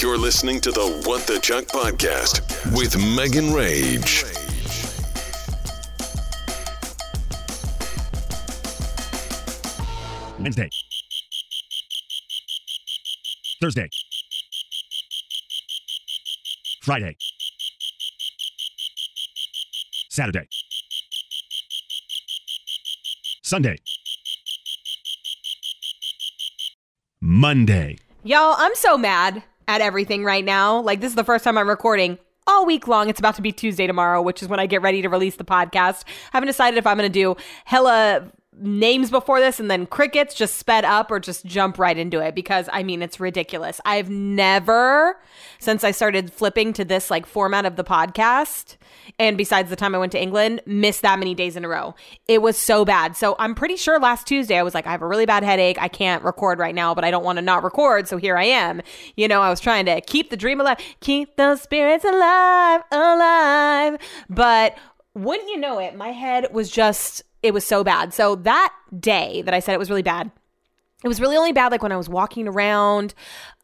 You're listening to the What the Chuck podcast with Megan Rage. Wednesday. Thursday. Friday. Saturday. Sunday. Monday. Y'all, I'm so mad at everything right now. Like, this is the first time I'm recording all week long. It's about to be Tuesday tomorrow, which is when I get ready to release the podcast. I haven't decided if I'm going to do hella names before this and then crickets just sped up or just jump right into it because I mean it's ridiculous. I've never since I started flipping to this like format of the podcast and besides the time I went to England missed that many days in a row. It was so bad. So I'm pretty sure last Tuesday I was like I have a really bad headache. I can't record right now, but I don't want to not record, so here I am. You know, I was trying to keep the dream alive, keep those spirits alive, alive. But wouldn't you know it, my head was just it was so bad. So that day that I said it was really bad, it was really only bad like when I was walking around,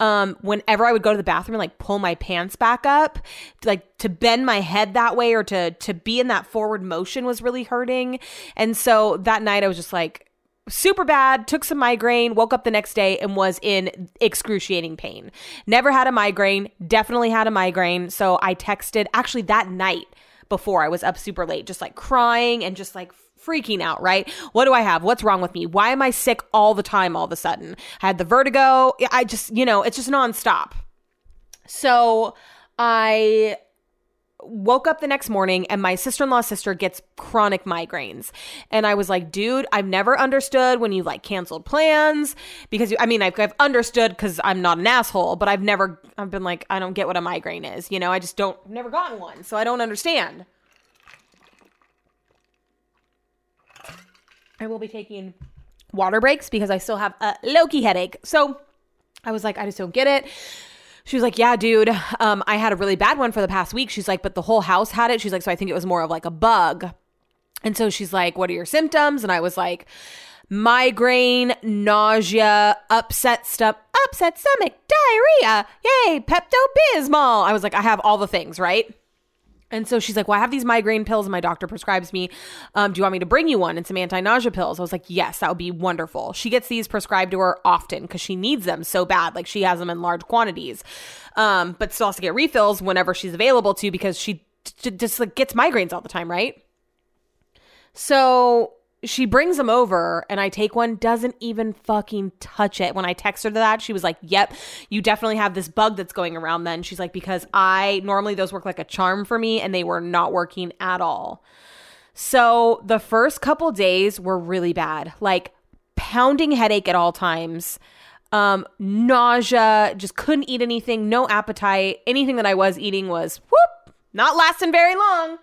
um, whenever I would go to the bathroom and like pull my pants back up, like to bend my head that way or to to be in that forward motion was really hurting. And so that night I was just like super bad, took some migraine, woke up the next day and was in excruciating pain. Never had a migraine, definitely had a migraine. So I texted actually that night before I was up super late, just like crying and just like freaking out, right? What do I have? What's wrong with me? Why am I sick all the time all of a sudden? I had the vertigo. I just, you know, it's just nonstop. So I woke up the next morning and my sister-in-law's sister gets chronic migraines and i was like dude i've never understood when you like canceled plans because you, i mean i've, I've understood because i'm not an asshole but i've never i've been like i don't get what a migraine is you know i just don't never gotten one so i don't understand I will be taking water breaks because I still have a lowkey headache. So I was like, I just don't get it. She was like, Yeah, dude, um, I had a really bad one for the past week. She's like, But the whole house had it. She's like, So I think it was more of like a bug. And so she's like, What are your symptoms? And I was like, Migraine, nausea, upset stomach, upset stomach, diarrhea, yay, Pepto Bismol. I was like, I have all the things, right? And so she's like, Well, I have these migraine pills and my doctor prescribes me. Um, do you want me to bring you one and some anti nausea pills? I was like, Yes, that would be wonderful. She gets these prescribed to her often because she needs them so bad. Like she has them in large quantities, um, but still has to get refills whenever she's available to because she t- just like gets migraines all the time, right? So she brings them over and I take one, doesn't even fucking touch it. When I text her that, she was like, Yep, you definitely have this bug that's going around then. She's like, Because I normally those work like a charm for me and they were not working at all. So the first couple days were really bad, like pounding headache at all times. Um, nausea, just couldn't eat anything, no appetite. Anything that I was eating was whoop, not lasting very long.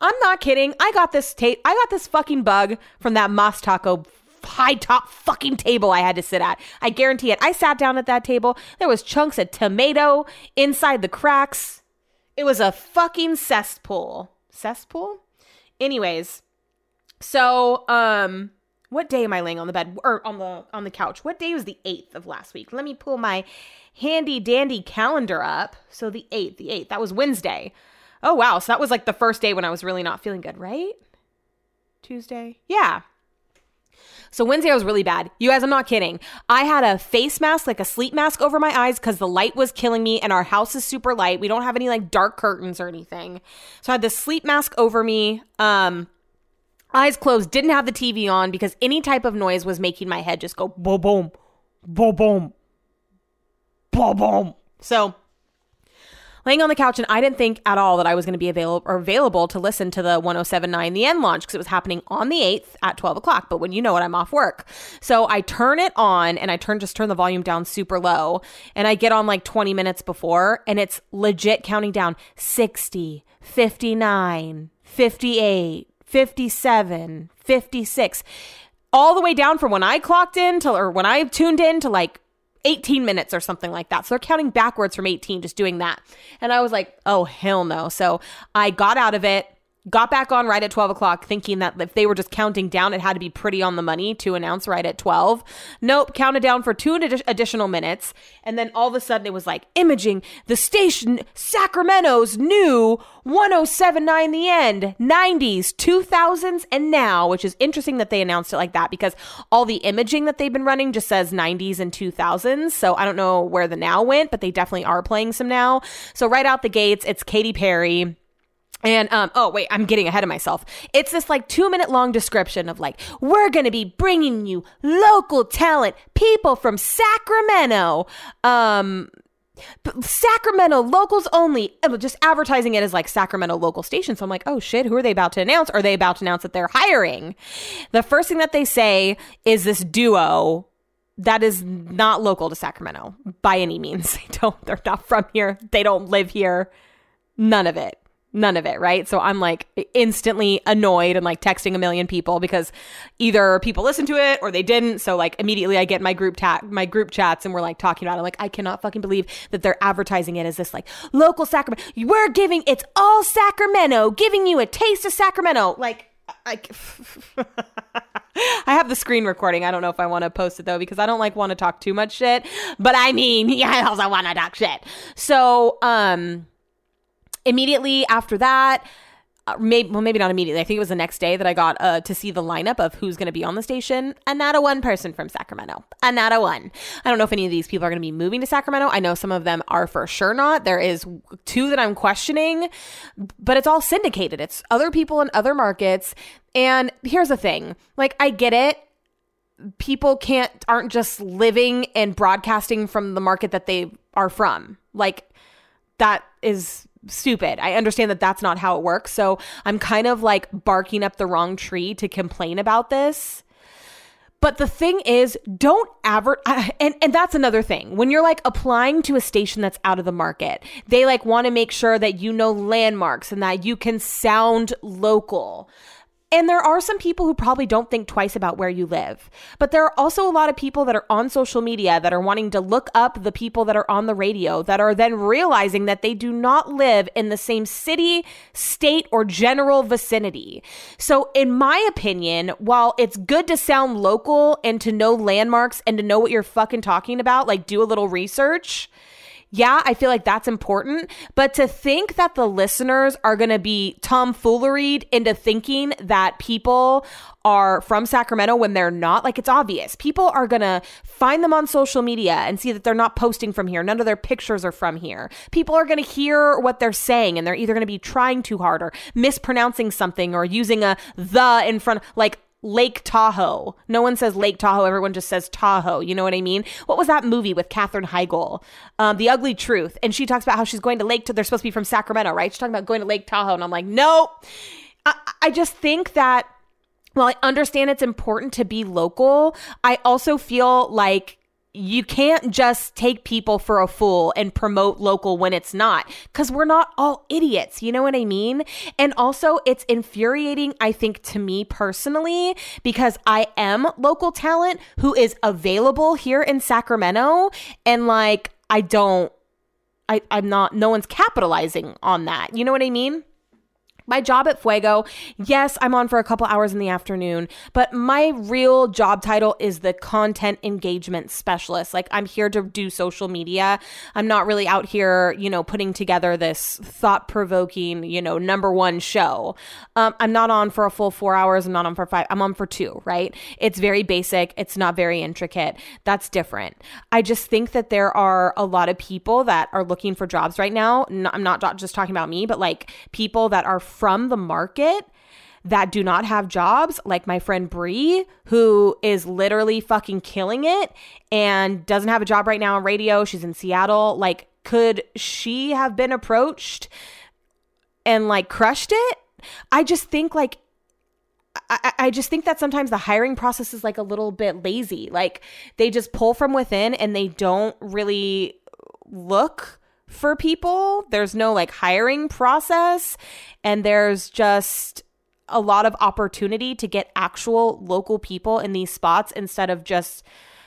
I'm not kidding. I got this tape. I got this fucking bug from that Mas Taco high top fucking table I had to sit at. I guarantee it. I sat down at that table. There was chunks of tomato inside the cracks. It was a fucking cesspool. Cesspool? Anyways, so um what day am I laying on the bed or on the on the couch? What day was the 8th of last week? Let me pull my handy dandy calendar up. So the 8th, the 8th. That was Wednesday. Oh, wow. So that was like the first day when I was really not feeling good, right? Tuesday? Yeah. So Wednesday I was really bad. You guys, I'm not kidding. I had a face mask, like a sleep mask over my eyes because the light was killing me and our house is super light. We don't have any like dark curtains or anything. So I had this sleep mask over me. Um eyes closed, didn't have the TV on because any type of noise was making my head just go boom boom. Boom boom. Boom boom. So laying on the couch and I didn't think at all that I was going to be available or available to listen to the 1079 The End launch because it was happening on the 8th at 12 o'clock. But when you know what, I'm off work. So I turn it on and I turn just turn the volume down super low and I get on like 20 minutes before and it's legit counting down 60, 59, 58, 57, 56 all the way down from when I clocked in to or when I tuned in to like 18 minutes or something like that. So they're counting backwards from 18, just doing that. And I was like, oh, hell no. So I got out of it, got back on right at 12 o'clock thinking that if they were just counting down it had to be pretty on the money to announce right at 12 nope counted down for two addi- additional minutes. And then all of a sudden it was like imaging the station sacramento's new 1079 the end 90s 2000s and now which is interesting that they announced it like that because all the imaging that they've been running just says 90s and 2000s so i don't know where the now went but they definitely are playing some now. So right out the gates it's Katy Perry and um oh wait, I'm getting ahead of myself. It's this like 2 minute long description of like we're to be bringing you local talent, people from Sacramento. Um Sacramento locals only, just advertising it as like Sacramento local station. So I'm like, oh shit, who are they about to announce? Are they about to announce that they're hiring? The first thing that they say is this duo that is not local to Sacramento by any means. They don't, they're not from here. They don't live here. None of it none of it, right? So I'm like instantly annoyed and like texting a million people because either people listened to it or they didn't. So like immediately I get my group ta- my group chats and we're like talking about it. I'm like I cannot fucking believe that they're advertising it as this like local Sacramento. We're giving it's all Sacramento, giving you a taste of Sacramento. Like I I have the screen recording. I don't know if I want to post it though because I don't like want to talk too much shit. But I mean, yeah, I also want to talk shit. So, um immediately after that, uh, maybe well maybe not immediately. I think it was the next day that I got uh, to see the lineup of who's going to be on the station, and not a one person from Sacramento, and not a one. I don't know if any of these people are going to be moving to Sacramento. I know some of them are for sure not. There is two that I'm questioning, but it's all syndicated. It's other people in other markets. And here's the thing: like I get it people can't aren't just living and broadcasting from the market that they are from like that is stupid. I understand that that's not how it works. So I'm kind of like barking up the wrong tree to complain about this. But the thing is, don't advert and and that's another thing. When you're like applying to a station that's out of the market, they like want to make sure that you know landmarks and that you can sound local. And there are some people who probably don't think twice about where you live. But there are also a lot of people that are on social media that are wanting to look up the people that are on the radio that are then realizing that they do not live in the same city, state, or general vicinity. So, in my opinion, while it's good to sound local and to know landmarks and to know what you're fucking talking about, like do a little research yeah, I feel like that's important. But to think that the listeners are going to be tomfooleried into thinking that people are from Sacramento when they're not, like it's obvious. People are going to find them on social media and see that they're not posting from here. None of their pictures are from here. People are going to hear what they're saying and they're either going to be trying too hard or mispronouncing something or using a the in front, like Lake Tahoe. No one says Lake Tahoe. Everyone just says Tahoe. You know what I mean? What was that movie with Katherine Heigl? Um, the Ugly Truth. And she talks about how she's going to Lake. Tahoe. They're supposed to be from Sacramento, right? She's talking about going to Lake Tahoe, and I'm like, nope. I, I just think that. Well, I understand it's important to be local. I also feel like you can't just take people for a fool and promote local when it's not because we're not all idiots. You know what I mean? And also, it's infuriating, I think, to me personally, because I am local talent who is available here in Sacramento. And like, I don't, I, I'm not, no one's capitalizing on that. You know what I mean? My job at Fuego, yes, I'm on for a couple hours in the afternoon, but my real job title is the content engagement specialist. Like I'm here to do social media. I'm not really out here, you know, putting together this thought provoking, you know, number one show. Um, I'm not on for a full four hours. I'm not on for five. I'm on for two, right? It's very basic. It's not very intricate. That's different. I just think that there are a lot of people that are looking for jobs right now. I'm not just talking about me, but like people that are from the market that do not have jobs, like my friend Bree, who is literally fucking killing it and doesn't have a job right now on radio. She's in Seattle. Like, could she have been approached and like crushed it? I just think like I, I, just think that sometimes the hiring process is like a little bit lazy. Like they just pull from within and they don't really look for people. There's no like hiring process, and there's just a lot of opportunity to get actual local people in these spots instead of just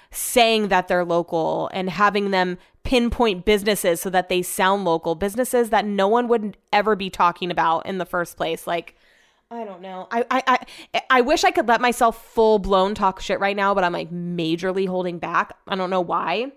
saying that they're local and having them pinpoint businesses so that they sound local, businesses that no one would ever be talking about in the first place. Like, I don't know. I, I I I wish I could let myself full blown talk shit right now, but I'm like majorly holding back. I don't know why.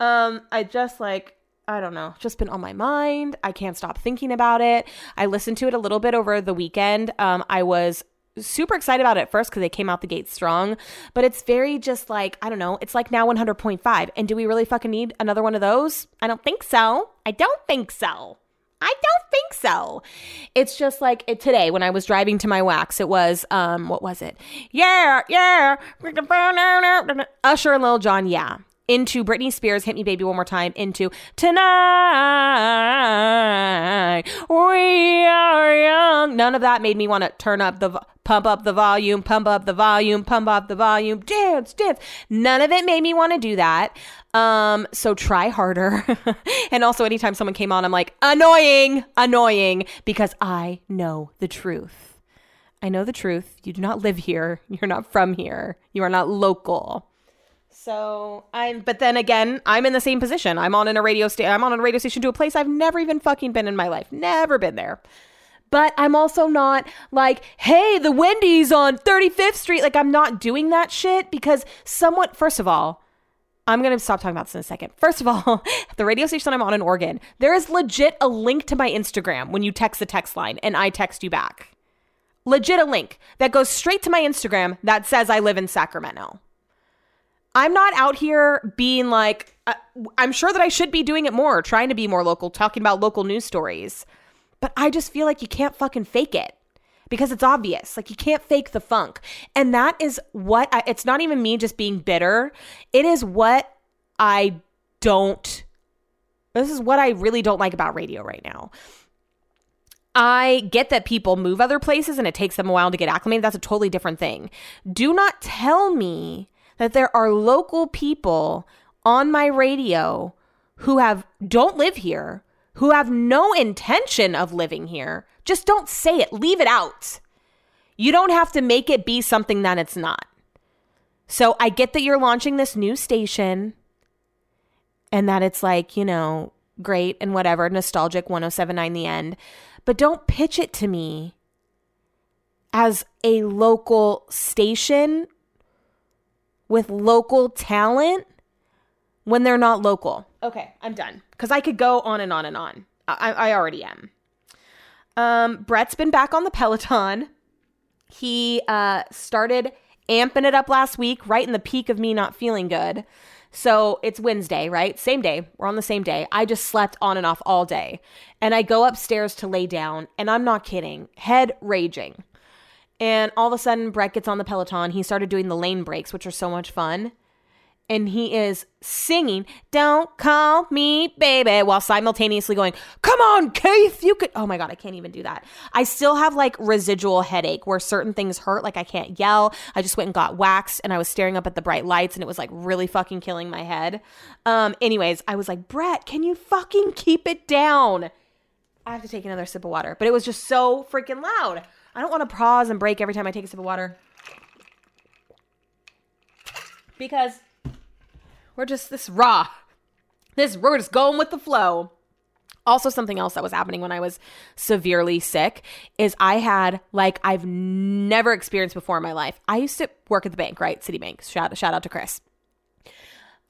Um, I just like I don't know, just been on my mind. I can't stop thinking about it. I listened to it a little bit over the weekend. Um, I was super excited about it first because they came out the gate strong, but it's very just like, I don't know, it's like now 100.5. And do we really fucking need another one of those? I don't think so. I don't think so. I don't think so. It's just like it, today when I was driving to my wax, it was um what was it? Yeah, yeah. Usher and Lil Jon, yeah. Into Britney Spears, Hit Me Baby One More Time, into Tonight We Are Young. None of that made me want to turn up the pump up the volume, pump up the volume, pump up the volume, dance, dance. None of it made me want to do that. Um, so try harder. and also anytime someone came on, I'm like, annoying, annoying, because I know the truth. I know the truth. You do not live here. You're not from here. You are not local. So I'm, but then again, I'm in the same position. I'm on in a radio station. I'm on a radio station to a place I've never even fucking been in my life. Never been there. But I'm also not like, hey, the Wendy's on 35th Street. Like I'm not doing that shit because somewhat. First of all, I'm going to stop talking about this in a second. First of all, the radio station I'm on in Oregon, there is legit a link to my Instagram when you text the text line and I text you back. Legit a link that goes straight to my Instagram that says I live in Sacramento. I'm not out here being like, uh, I'm sure that I should be doing it more, trying to be more local, talking about local news stories. But I just feel like you can't fucking fake it because it's obvious. Like you can't fake the funk. And that is what I, it's not even me just being bitter. It is what I don't, this is what I really don't like about radio right now. I get that people move other places and it takes them a while to get acclimated. That's a totally different thing. Do not tell me that there are local people on my radio who have don't live here who have no intention of living here. Just don't say it, leave it out. You don't have to make it be something that it's not. So I get that you're launching this new station and that it's like, you know, great and whatever, nostalgic 1079 the end, but don't pitch it to me as a local station with local talent when they're not local. Okay, I'm done because I could go on and on and on. I, I already am. Um, Brett's been back on the Peloton. He uh, started amping it up last week, right in the peak of me not feeling good. So it's Wednesday, right? Same day. We're on the same day. I just slept on and off all day. And I go upstairs to lay down, and I'm not kidding, head raging. And all of a sudden, Brett gets on the Peloton. He started doing the lane breaks, which are so much fun. And he is singing don't call me baby while simultaneously going come on keith you could oh my god i can't even do that. I still have like residual headache where certain things hurt like i can't yell. I just went and got waxed and i was staring up at the bright lights and it was like really fucking killing my head. Um anyways i was like brett can you fucking keep it down? I have to take another sip of water but it was just so freaking loud i don't want to pause and break every time i take a sip of water because we're just this raw. This we're just going with the flow. Also, something else that was happening when I was severely sick is I had like I've never experienced before in my life. I used to work at the bank, right? Citibank. Shout shout out to Chris.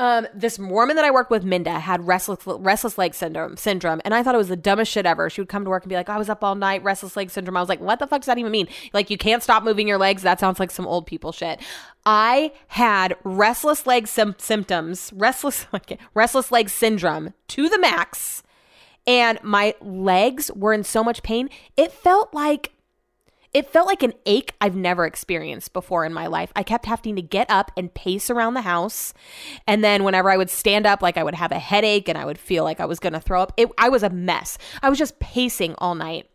Um, this woman that I worked with, Minda, had restless restless leg syndrome syndrome, and I thought it was the dumbest shit ever. She would come to work and be like, "I was up all night, restless leg syndrome." I was like, "What the fuck does that even mean? Like, you can't stop moving your legs? That sounds like some old people shit." I had restless leg sim- symptoms, restless restless leg syndrome to the max, and my legs were in so much pain. It felt like it felt like an ache I've never experienced before in my life. I kept having to get up and pace around the house. And then whenever I would stand up, like I would have a headache and I would feel like I was going to throw up. It, I was a mess. I was just pacing all night.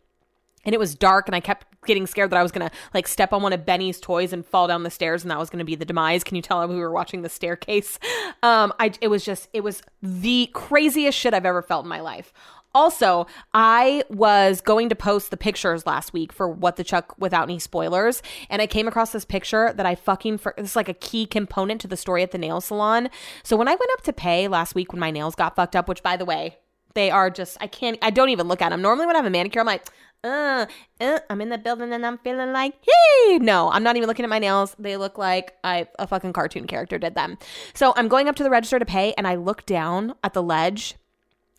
And it was dark and I kept getting scared that I was to like step on one of Benny's toys and fall down the stairs and that was to be the demise. Can you tell we were watching the staircase? Um I it was just it was the craziest shit I've ever felt in my life. Also, I was going to post the pictures last week for What the Chuck without any spoilers, and I came across this picture that I fucking for it's like a key component to the story at the nail salon. So when I went up to pay last week when my nails got fucked up, which by the way, They are just I can't I don't even look at them. Normally when I have a manicure, I'm like, uh, uh, I'm in the building and I'm feeling like, hey, no, I'm not even looking at my nails. They look like I a fucking cartoon character did them. So I'm going up to the register to pay, and I look down at the ledge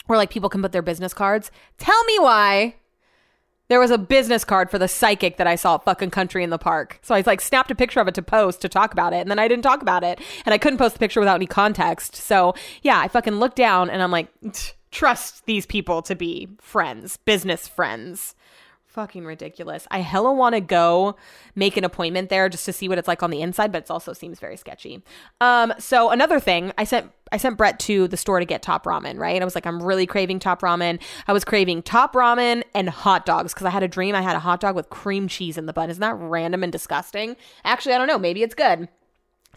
where like people can put their business cards. Tell me why. There was a business card for the psychic that I saw at fucking Country in the Park. So I like snapped a picture of it to post to talk about it, and then I didn't talk about it, and I couldn't post the picture without any context. So yeah, I fucking looked down and I'm like, trust these people to be friends, business friends fucking ridiculous. I hella want to go make an appointment there just to see what it's like on the inside, but it also seems very sketchy. Um, so another thing, I sent I sent Brett to the store to get top ramen, right? I was like, I'm really craving top ramen. I was craving top ramen and hot dogs because I had a dream I had a hot dog with cream cheese in the bun. Isn't that random and disgusting? Actually, I don't know. Maybe it's good.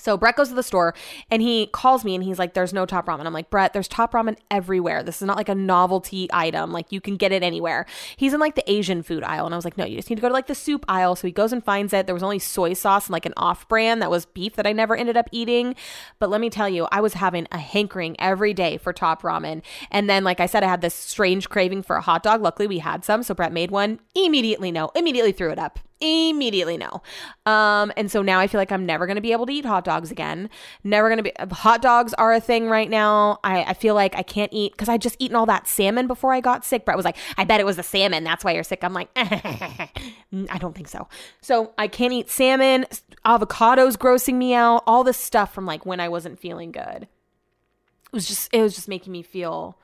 So Brett goes to the store and he calls me and he's like, There's no top ramen. I'm like, Brett, there's top ramen everywhere. This is not like a novelty item. Like you can get it anywhere. He's in like the Asian food aisle. And I was like, No, you just need to go to like the soup aisle. So he goes and finds it. There was only soy sauce and like an off brand that was beef that I never ended up eating. But let me tell you, I was having a hankering every day for top ramen. And then, like I said, I had this strange craving for a hot dog. Luckily, we had some. So Brett made one. Immediately, no. Immediately threw it up immediately no. Um, and so now I feel like I'm never to be able to eat hot dogs again. Never to be. Hot dogs are a thing right now. I, I feel like I can't eat because I just eaten all that salmon before I got sick. Brett was like, I bet it was the salmon. That's why you're sick. I'm like, I don't think so. So I can't eat salmon. Avocados grossing me out. All this stuff from like when I wasn't feeling good. It was just, it was just making me feel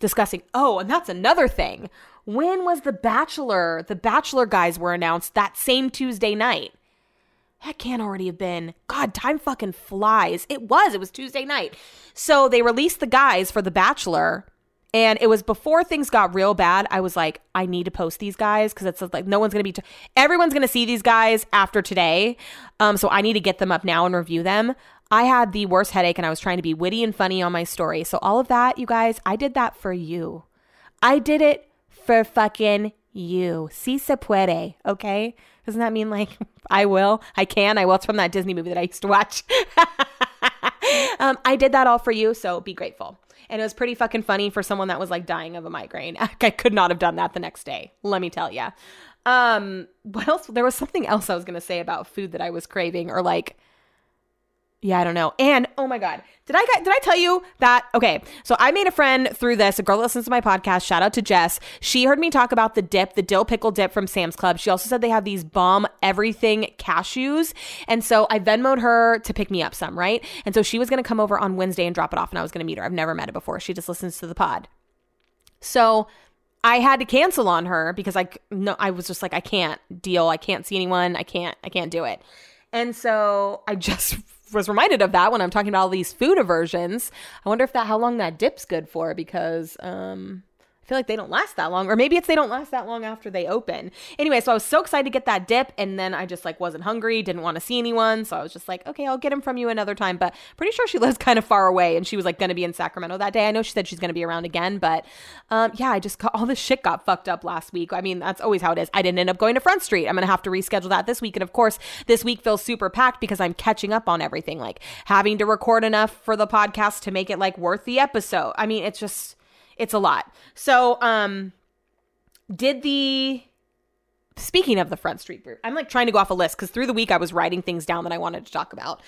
disgusting. Oh, and that's another thing. When was The Bachelor? The Bachelor guys were announced that same Tuesday night. That can't already have been. God, time fucking flies. It was. It was Tuesday night. So they released the guys for The Bachelor. And it was before things got real bad. I was like, I need to post these guys because it's like no one's gonna be, t- everyone's gonna see these guys after today. Um, so I need to get them up now and review them. I had the worst headache and I was trying to be witty and funny on my story. So all of that, you guys, I did that for you. I did it for fucking you. Si se puede, okay? Doesn't that mean like I will? I can? I will. It's from that Disney movie that I used to watch. um, I did that all for you, so be grateful. And it was pretty fucking funny for someone that was like dying of a migraine. I could not have done that the next day. Let me tell you. Um, what else? There was something else I was gonna say about food that I was craving, or like yeah, I don't know. And oh my god, did I did I tell you that? Okay, so I made a friend through this. A girl that listens to my podcast. Shout out to Jess. She heard me talk about the dip, the dill pickle dip from Sam's Club. She also said they have these bomb everything cashews, and so I Venmoed her to pick me up some. Right, and so she was gonna come over on Wednesday and drop it off, and I was gonna meet her. I've never met her before. She just listens to the pod. So I had to cancel on her because I no, I was just like I can't deal. I can't see anyone. I can't. I can't do it. And so I just was reminded of that when I'm talking about all these food aversions. I wonder if that how long that dip's good for because um I feel like they don't last that long, or maybe it's they don't last that long after they open. Anyway, so I was so excited to get that dip, and then I just like wasn't hungry, didn't want to see anyone, so I was just like, okay, I'll get him from you another time. But pretty sure she lives kind of far away, and she was like going to be in Sacramento that day. I know she said she's going to be around again, but um, yeah, I just got all this shit got fucked up last week. I mean, that's always how it is. I didn't end up going to Front Street. I'm gonna have to reschedule that this week, and of course, this week feels super packed because I'm catching up on everything, like having to record enough for the podcast to make it like worth the episode. I mean, it's just it's a lot. So, um, did the speaking of the Front Street group, I'm like trying to go off a list because through the week I was writing things down that I wanted to talk about.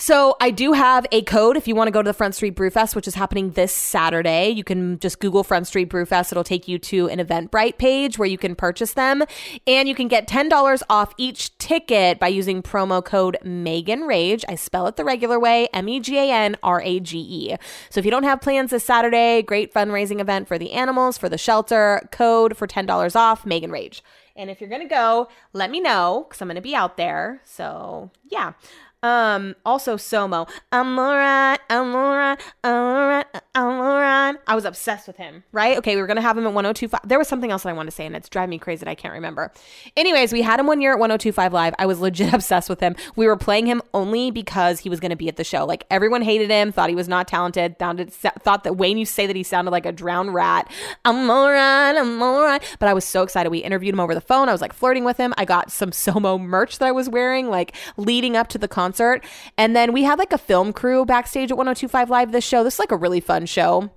So I do have a code if you want to go to the Front Street Brewfest, which is happening this Saturday. You can just Google Front Street Brewfest. It'll take you to an Eventbrite page where you can purchase them. And you can get $10 off each ticket by using promo code Megan Rage. I spell it the regular way, M-E-G-A-N-R-A-G-E. So if you don't have plans this Saturday, great fundraising event for the animals, for the shelter, code for $10 off, Megan Rage. And if you're going to go, let me know because I'm going to be out there. So, yeah. Um, also Somo. I'm alright, I'm alright, I'm alright, I'm. I was obsessed with him, right? Okay, we were gonna have him at 1025. There was something else that I wanted to say, and it's driving me crazy that I can't remember. Anyways, we had him one year at 1025 Live. I was legit obsessed with him. We were playing him only because he was gonna be at the show. Like everyone hated him, thought he was not talented, thought that Wayne you say that he sounded like a drowned rat. I'm I'm. But I was so excited. We interviewed him over the phone. I was like flirting with him. I got some Somo merch that I was wearing, like leading up to the concert. And then we had like a film crew backstage at 1025 Live this show. This is like a really fun show.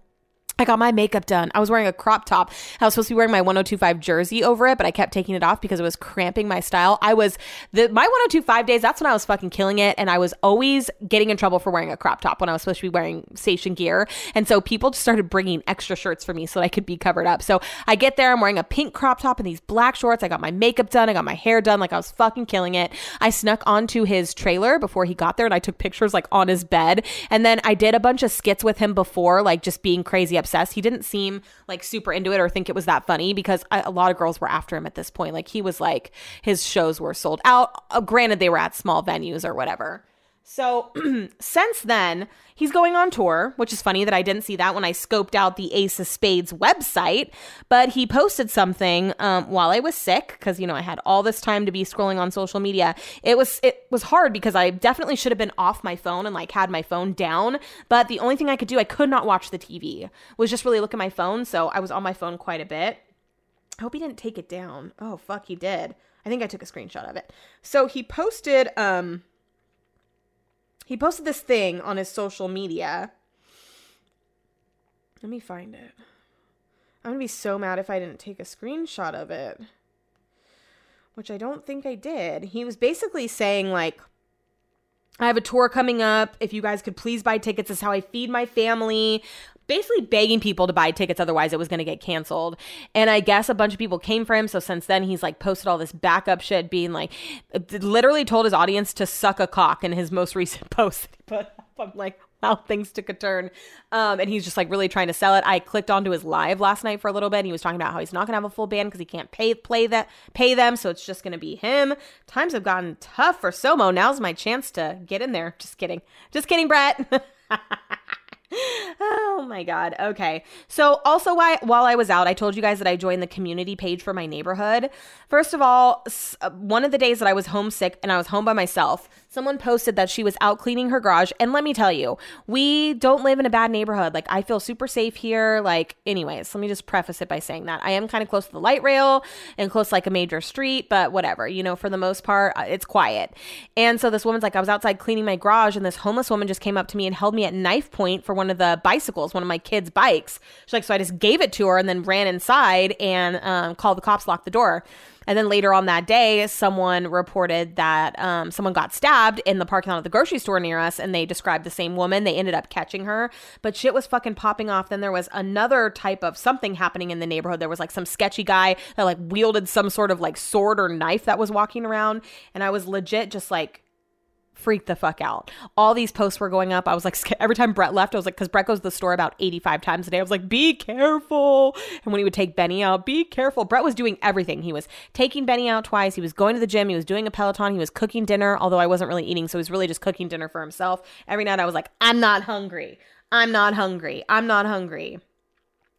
I got my makeup done. I was wearing a crop top. I was supposed to be wearing my 1025 jersey over it, but I kept taking it off because it was cramping my style. I was the my 1025 days, that's when I was fucking killing it and I was always getting in trouble for wearing a crop top when I was supposed to be wearing station gear. And so people just started bringing extra shirts for me so that I could be covered up. So I get there, I'm wearing a pink crop top and these black shorts. I got my makeup done, I got my hair done, like I was fucking killing it. I snuck onto his trailer before he got there and I took pictures like on his bed. And then I did a bunch of skits with him before, like just being crazy obsessed. He didn't seem like super into it or think it was that funny because a lot of girls were after him at this point. Like he was like his shows were sold out. Uh, granted, they were at small venues or whatever. So since then, he's going on tour, which is funny that I didn't see that when I scoped out the Ace of Spades website. But he posted something um, while I was sick because you know I had all this time to be scrolling on social media. It was it was hard because I definitely should have been off my phone and like had my phone down. But the only thing I could do, I could not watch the TV. Was just really look at my phone. So I was on my phone quite a bit. I hope he didn't take it down. Oh fuck, he did. I think I took a screenshot of it. So he posted um he posted this thing on his social media. Let me find it. I'm gonna be so mad if I didn't take a screenshot of it. Which I don't think I did. He was basically saying, like, I have a tour coming up. If you guys could please buy tickets, this is how I feed my family. Basically begging people to buy tickets, otherwise it was going to get canceled. And I guess a bunch of people came for him. So since then, he's like posted all this backup shit, being like, literally told his audience to suck a cock in his most recent post that he put up. I'm like, how things took a turn. Um, and he's just like really trying to sell it. I clicked onto his live last night for a little bit. And he was talking about how he's not gonna have a full band because he can't pay play that pay them, so it's just gonna be him. Times have gotten tough for Somo. Now's my chance to get in there. Just kidding. Just kidding, Brett. oh my god. Okay. So also why while I was out, I told you guys that I joined the community page for my neighborhood. First of all, uh, one of the days that I was homesick and I was home by myself, someone posted that she was out cleaning her garage and let me tell you, we don't live in a bad neighborhood. Like I feel super safe here. Like anyways, let me just preface it by saying that I am kind of close to the light rail and close to like a major street, but whatever. You know, for the most part, uh, it's quiet. And so this woman's like I was outside cleaning my garage and this homeless woman just came up to me and held me at knife point for one of the bicycles, one of my kids' bikes. She's like, so I just gave it to her and then ran inside and um, called the cops, locked the door. And then later on that day, someone reported that um, someone got stabbed in the parking lot of the grocery store near us, and they described the same woman. They ended up catching her, but shit was fucking popping off. Then there was another type of something happening in the neighborhood. There was like some sketchy guy that like wielded some sort of like sword or knife that was walking around, and I was legit just like freaked the fuck out. All these posts were going up. I was like, every time Brett left, I was like, because Brett goes to the store about 85 times a day. I was like, be careful. And when he would take Benny out, be careful. Brett was doing everything. He was taking Benny out twice. He was going to the gym. He was doing a Peloton. He was cooking dinner, although I wasn't really eating. So he was really just cooking dinner for himself. Every night I was like, I'm not hungry. I'm not hungry. I'm not hungry.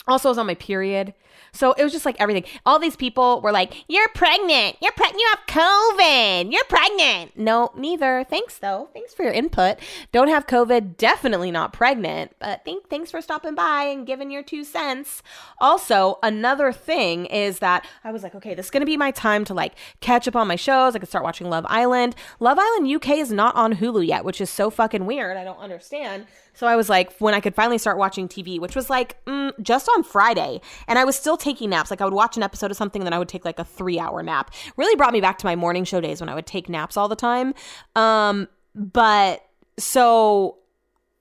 Also, I was on my period. So it was just like everything. All these people were like, You're pregnant. You're pregnant. You have COVID. You're pregnant. No, neither. Thanks, though. Thanks for your input. Don't have COVID. Definitely not pregnant. But think, thanks for stopping by and giving your two cents. Also, another thing is that I was like, Okay, this is to be my time to like catch up on my shows. I could start watching Love Island. Love Island UK is not on Hulu yet, which is so fucking weird. I don't understand. So I was like, when I could finally start watching TV, which was like mm, just on Friday, and I was still taking naps. Like I would watch an episode of something, and then I would take like a three hour nap. Really brought me back to my morning show days when I would take naps all the time. Um, but so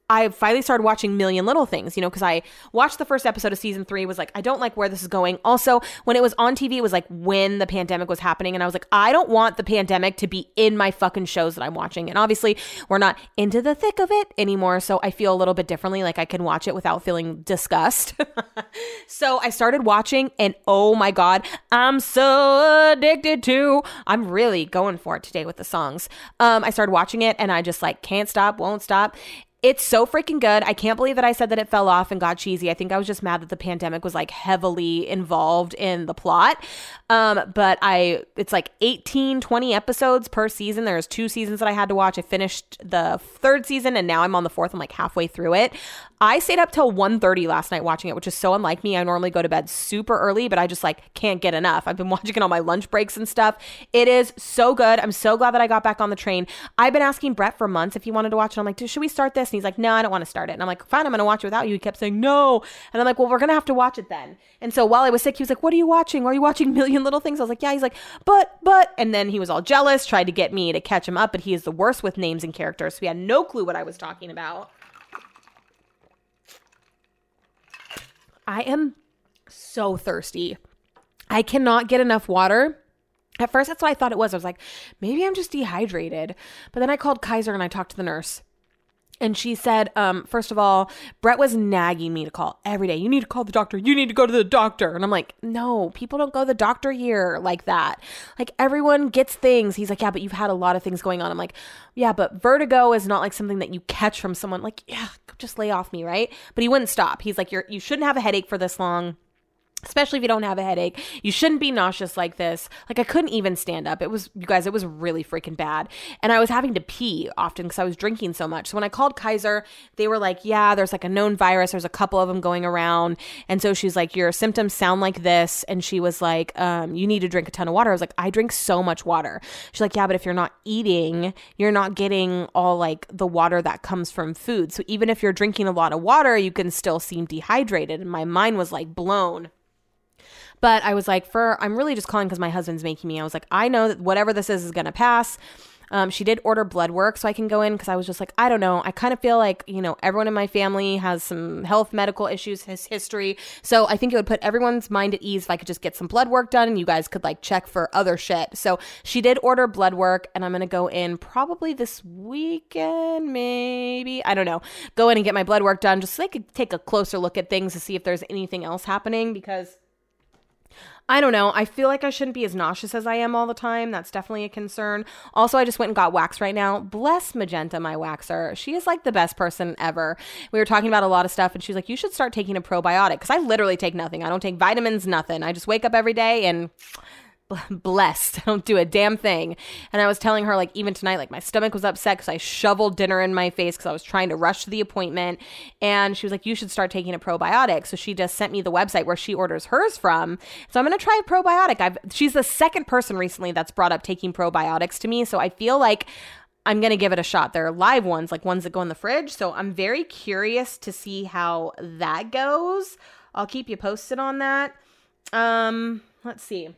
I finally started watching Million Little Things, you know, because I watched the first episode of season three, was like, I don't like where this is going. Also, when it was on TV, it was like when the pandemic was happening. And I was like, I don't want the pandemic to be in my fucking shows that I'm watching. And obviously, we're not into the thick of it anymore. So I feel a little bit differently. Like I can watch it without feeling disgust. so I started watching, and oh my God, I'm so addicted to. I'm really going for it today with the songs. Um, I started watching it, and I just like can't stop, won't stop. It's so freaking good. I can't believe that I said that it fell off and got cheesy. I think I was just mad that the pandemic was like heavily involved in the plot. Um, but I it's like 18, 20 episodes per season. There's two seasons that I had to watch. I finished the third season and now I'm on the fourth. I'm like halfway through it. I stayed up till 1:30 last night watching it, which is so unlike me. I normally go to bed super early, but I just like can't get enough. I've been watching it on my lunch breaks and stuff. It is so good. I'm so glad that I got back on the train. I've been asking Brett for months if he wanted to watch it. I'm like, should we start this? And he's like, no, I don't want to start it. And I'm like, fine, I'm to watch it without you. He kept saying, no. And I'm like, well, we're to have to watch it then. And so while I was sick, he was like, what are you watching? Are you watching Million Little Things? I was like, yeah. He's like, but, but. And then he was all jealous, tried to get me to catch him up, but he is the worst with names and characters. So he had no clue what I was talking about. I am so thirsty. I cannot get enough water. At first, that's what I thought it was. I was like, maybe I'm just dehydrated. But then I called Kaiser and I talked to the nurse. And she said, um, first of all, Brett was nagging me to call every day. You need to call the doctor. You need to go to the doctor. And I'm like, no, people don't go to the doctor here like that. Like everyone gets things. He's like, yeah, but you've had a lot of things going on. I'm like, yeah, but vertigo is not like something that you catch from someone. Like, yeah, just lay off me, right? But he wouldn't stop. He's like, you're you shouldn't have a headache for this long especially if you don't have a headache. You shouldn't be nauseous like this. Like I couldn't even stand up. It was you guys, it was really freaking bad. And I was having to pee often cuz I was drinking so much. So when I called Kaiser, they were like, "Yeah, there's like a known virus. There's a couple of them going around." And so she's like, "Your symptoms sound like this." And she was like, um, "You need to drink a ton of water." I was like, "I drink so much water." She's like, "Yeah, but if you're not eating, you're not getting all like the water that comes from food. So even if you're drinking a lot of water, you can still seem dehydrated." And my mind was like blown. But I was like, for I'm really just calling because my husband's making me. I was like, I know that whatever this is is gonna pass. Um, she did order blood work so I can go in because I was just like, I don't know. I kind of feel like, you know, everyone in my family has some health, medical issues, his history. So I think it would put everyone's mind at ease if I could just get some blood work done and you guys could like check for other shit. So she did order blood work and I'm going to go in probably this weekend, maybe. I don't know. Go in and get my blood work done just so they could take a closer look at things to see if there's anything else happening because I don't know. I feel like I shouldn't be as nauseous as I am all the time. That's definitely a concern. Also, I just went and got waxed right now. Bless Magenta, my waxer. She is like the best person ever. We were talking about a lot of stuff, and she's like, You should start taking a probiotic because I literally take nothing. I don't take vitamins, nothing. I just wake up every day and blessed. I don't do a damn thing. And I was telling her, like, even tonight, like, my stomach was upset because I shoveled dinner in my face because I was trying to rush to the appointment. And she was like, you should start taking a probiotic. So she just sent me the website where she orders hers from. So I'm going to try a probiotic. I've, she's the second person recently that's brought up taking probiotics to me. So I feel like I'm going to give it a shot. They're live ones, like ones that go in the fridge. So I'm very curious to see how that goes. I'll keep you posted on that. Um, let's see.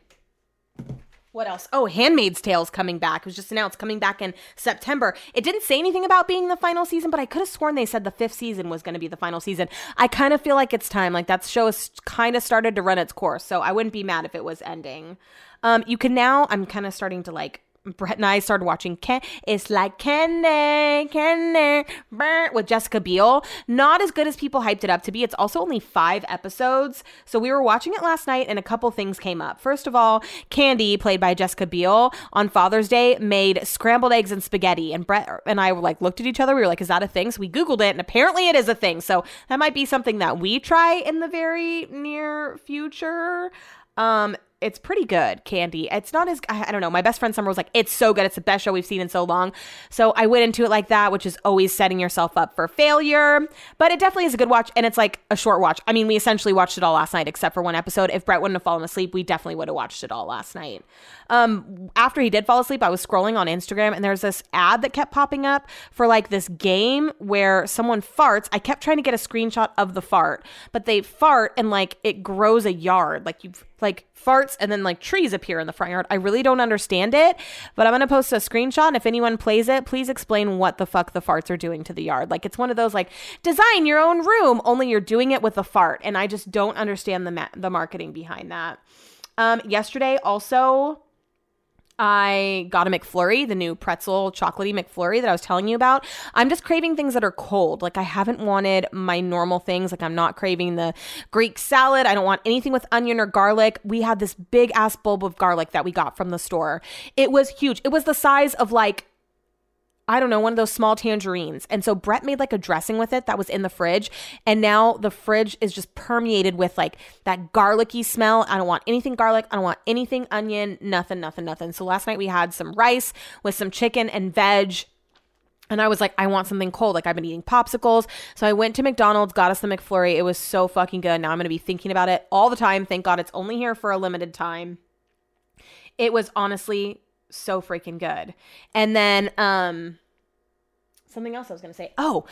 What else? Oh, Handmaid's Tale's coming back. It was just announced coming back in September. It didn't say anything about being the final season, but I could have sworn they said the fifth season was going to be the final season. I kind of feel like it's time. Like that show has kind of started to run its course, so I wouldn't be mad if it was ending. Um, you can now. I'm kind of starting to like Brett and I started watching Ken. It's like Kenny, Kenny, with Jessica Biel. Not as good as people hyped it up to be. It's also only five episodes. So we were watching it last night and a couple things came up. First of all, Candy, played by Jessica Biel, on Father's Day made scrambled eggs and spaghetti. And Brett and I were like, looked at each other. We were like, is that a thing? So we Googled it and apparently it is a thing. So that might be something that we try in the very near future. Um, it's pretty good, Candy. It's not as I, don't know. My best friend Summer was like, "It's so good. It's the best show we've seen in so long." So I went into it like that, which is always setting yourself up for failure. But it definitely is a good watch, and it's like a short watch. I mean, we essentially watched it all last night, except for one episode. If Brett wouldn't have fallen asleep, we definitely would have watched it all last night. Um, after he did fall asleep, I was scrolling on Instagram, and there's this ad that kept popping up for like this game where someone farts. I kept trying to get a screenshot of the fart, but they fart and like it grows a yard, like you like farts and then like trees appear in the front yard. I really don't understand it, but I'm going to post a screenshot. And if anyone plays it, please explain what the fuck the farts are doing to the yard. Like it's one of those like design your own room, only you're doing it with a fart. And I just don't understand the, ma- the marketing behind that. Um, yesterday also I got a McFlurry, the new pretzel chocolatey McFlurry that I was telling you about. I'm just craving things that are cold. Like I haven't wanted my normal things. Like I'm not craving the Greek salad. I don't want anything with onion or garlic. We had this big ass bulb of garlic that we got from the store. It was huge. It was the size of like I don't know, one of those small tangerines. And so Brett made like a dressing with it that was in the fridge. And now the fridge is just permeated with like that garlicky smell. I don't want anything garlic. I don't want anything onion, nothing, nothing, nothing. So last night we had some rice with some chicken and veg. And I was like, I want something cold. Like I've been eating popsicles. So I went to McDonald's, got us the McFlurry. It was so fucking good. Now I'm going to be thinking about it all the time. Thank God it's only here for a limited time. It was honestly so freaking good. And then um something else I was going to say. Oh,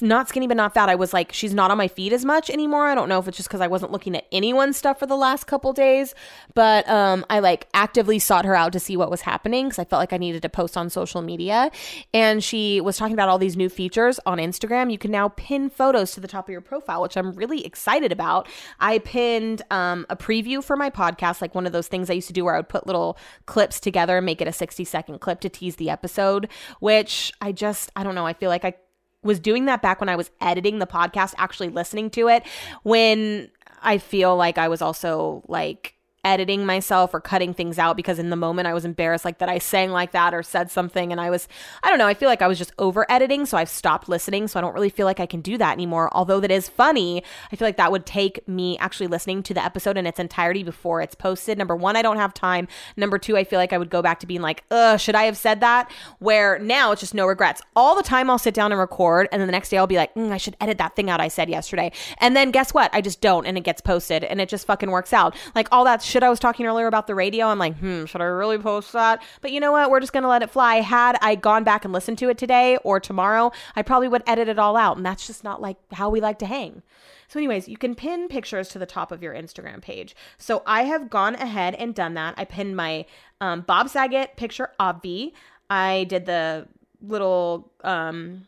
not skinny but not fat. I was like, she's not on my feed as much anymore. I don't know if it's just because I wasn't looking at anyone's stuff for the last couple days, but um, I like actively sought her out to see what was happening because I felt like I needed to post on social media. And she was talking about all these new features on Instagram. You can now pin photos to the top of your profile, which I'm really excited about. I pinned um, a preview for my podcast, like one of those things I used to do where I would put little clips together and make it a 60 second clip to tease the episode, which I just, I don't know, I feel like I was doing that back when I was editing the podcast, actually listening to it, when I feel like I was also like editing myself or cutting things out because in the moment I was embarrassed like that I sang like that or said something and I was I don't know I feel like I was just over editing so I've stopped listening so I don't really feel like I can do that anymore. Although that is funny I feel like that would take me actually listening to the episode in its entirety before it's posted. Number 1 I don't have time. Number 2 I feel like I would go back to being like ugh should I have said that? Where now it's just no regrets. All the time I'll sit down and record and then the next day I'll be like mm, I should edit that thing out I said yesterday. And then guess what? I just don't and it gets posted and it just fucking works out. Like all that shit I was talking earlier about the radio, I'm like, hmm, should I really post that? But you know what? We're just going to let it fly. Had I gone back and listened to it today or tomorrow, I probably would edit it all out. And that's just not like how we like to hang. So, anyways, you can pin pictures to the top of your Instagram page. So, I have gone ahead and done that. I pinned my um, Bob Saget picture, Obvi. I did the little um,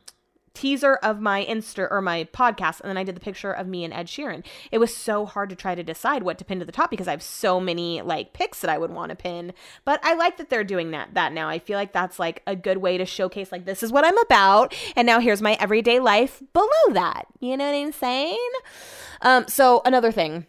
teaser of my Insta or my podcast, and then I did the picture of me and Ed Sheeran. It was so hard to try to decide what to pin to the top because I have so many like pics that I would want to pin. But I like that they're doing that that now. I feel like that's like a good way to showcase like this is what I'm about, and now here's my everyday life below that. You know what I'm saying? Um, so another thing.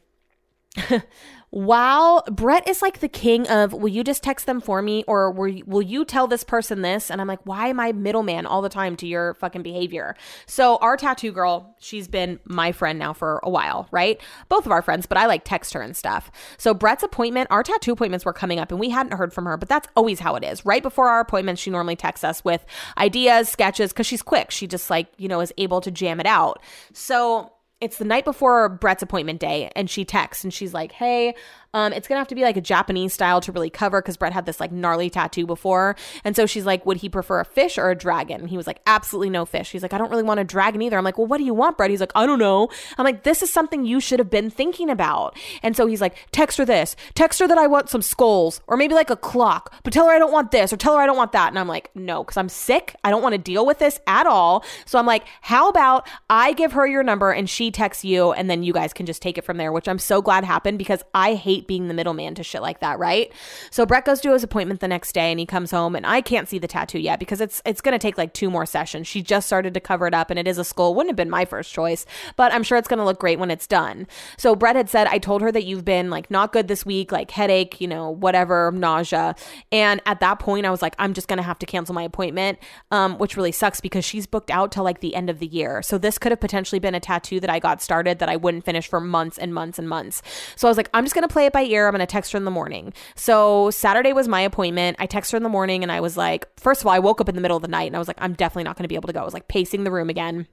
Wow, Brett is like the king of will you just text them for me or will you tell this person this? And I'm like, why am I middleman all the time to your fucking behavior? So, our tattoo girl, she's been my friend now for a while, right? Both of our friends, but I like text her and stuff. So, Brett's appointment, our tattoo appointments were coming up and we hadn't heard from her, but that's always how it is. Right before our appointments, she normally texts us with ideas, sketches, because she's quick. She just like, you know, is able to jam it out. So, it's the night before Brett's appointment day, and she texts and she's like, Hey, um, it's gonna have to be like a Japanese style to really cover because Brett had this like gnarly tattoo before. And so she's like, Would he prefer a fish or a dragon? And he was like, Absolutely no fish. He's like, I don't really want a dragon either. I'm like, Well, what do you want, Brett? He's like, I don't know. I'm like, This is something you should have been thinking about. And so he's like, Text her this, text her that I want some skulls or maybe like a clock, but tell her I don't want this or tell her I don't want that. And I'm like, No, because I'm sick. I don't want to deal with this at all. So I'm like, How about I give her your number and she texts you and then you guys can just take it from there, which I'm so glad happened because I hate hate being the middleman to shit like that, right? So Brett goes to his appointment the next day and he comes home and I can't see the tattoo yet because it's it's gonna take like two more sessions. She just started to cover it up and it is a skull. Wouldn't have been my first choice, but I'm sure it's gonna look great when it's done. So Brett had said, I told her that you've been like not good this week, like headache, you know, whatever, nausea. And at that point I was like, I'm just gonna have to cancel my appointment, um, which really sucks because she's booked out till like the end of the year. So this could have potentially been a tattoo that I got started that I wouldn't finish for months and months and months. So I was like, I'm just gonna play it by ear. I'm going to text her in the morning. So Saturday was my appointment. I text her in the morning and I was like, first of all, I woke up in the middle of the night and I was like, I'm definitely not going to be able to go. I was like pacing the room again.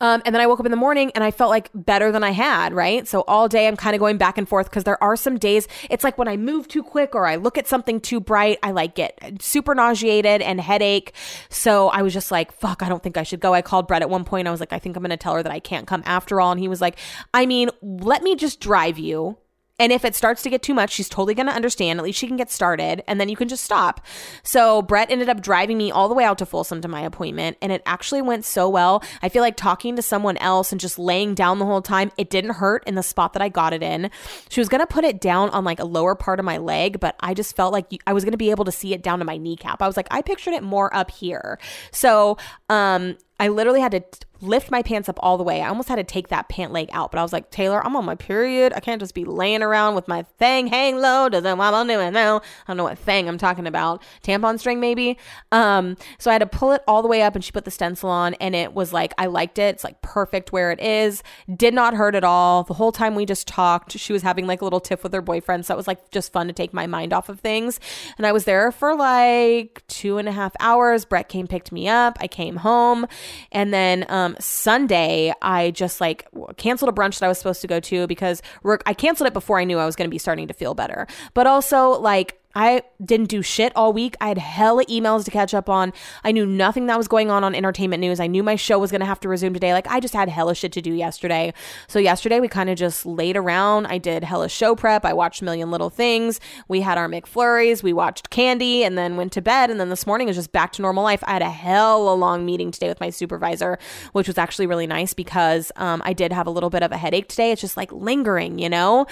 Um, and then I woke up in the morning and I felt like better than I had, right? So all day I'm kind of going back and forth because there are some days it's like when I move too quick or I look at something too bright, I like get super nauseated and headache. So I was just like, fuck, I don't think I should go. I called Brett at one point. I was like, I think I'm going to tell her that I can't come after all. And he was like, I mean, let me just drive you and if it starts to get too much, she's totally going to understand. At least she can get started and then you can just stop. So Brett ended up driving me all the way out to Folsom to my appointment and it actually went so well. I feel like talking to someone else and just laying down the whole time, it didn't hurt in the spot that I got it in. She was going to put it down on like a lower part of my leg, but I just felt like I was going to be able to see it down to my kneecap. I was like, I pictured it more up here. So, um, I literally had to lift my pants up all the way. I almost had to take that pant leg out, but I was like, Taylor, I'm on my period. I can't just be laying around with my thing hang low. Doesn't what I'm doing now. I don't know what thing I'm talking about. Tampon string, maybe. Um, so I had to pull it all the way up and she put the stencil on and it was like, I liked it. It's like perfect where it is. Did not hurt at all. The whole time we just talked, she was having like a little tiff with her boyfriend. So it was like just fun to take my mind off of things. And I was there for like two and a half hours. Brett came, picked me up. I came home. And then um, Sunday, I just like canceled a brunch that I was supposed to go to because I canceled it before I knew I was going to be starting to feel better. But also, like, I didn't do shit all week. I had hella emails to catch up on. I knew nothing that was going on on entertainment news. I knew my show was going to have to resume today. Like I just had hella shit to do yesterday. So yesterday we kind of just laid around. I did hella show prep. I watched Million Little Things. We had our McFlurries. We watched Candy and then went to bed. And then this morning was just back to normal life. I had a hella long meeting today with my supervisor, which was actually really nice because um, I did have a little bit of a headache today. It's just like lingering, you know?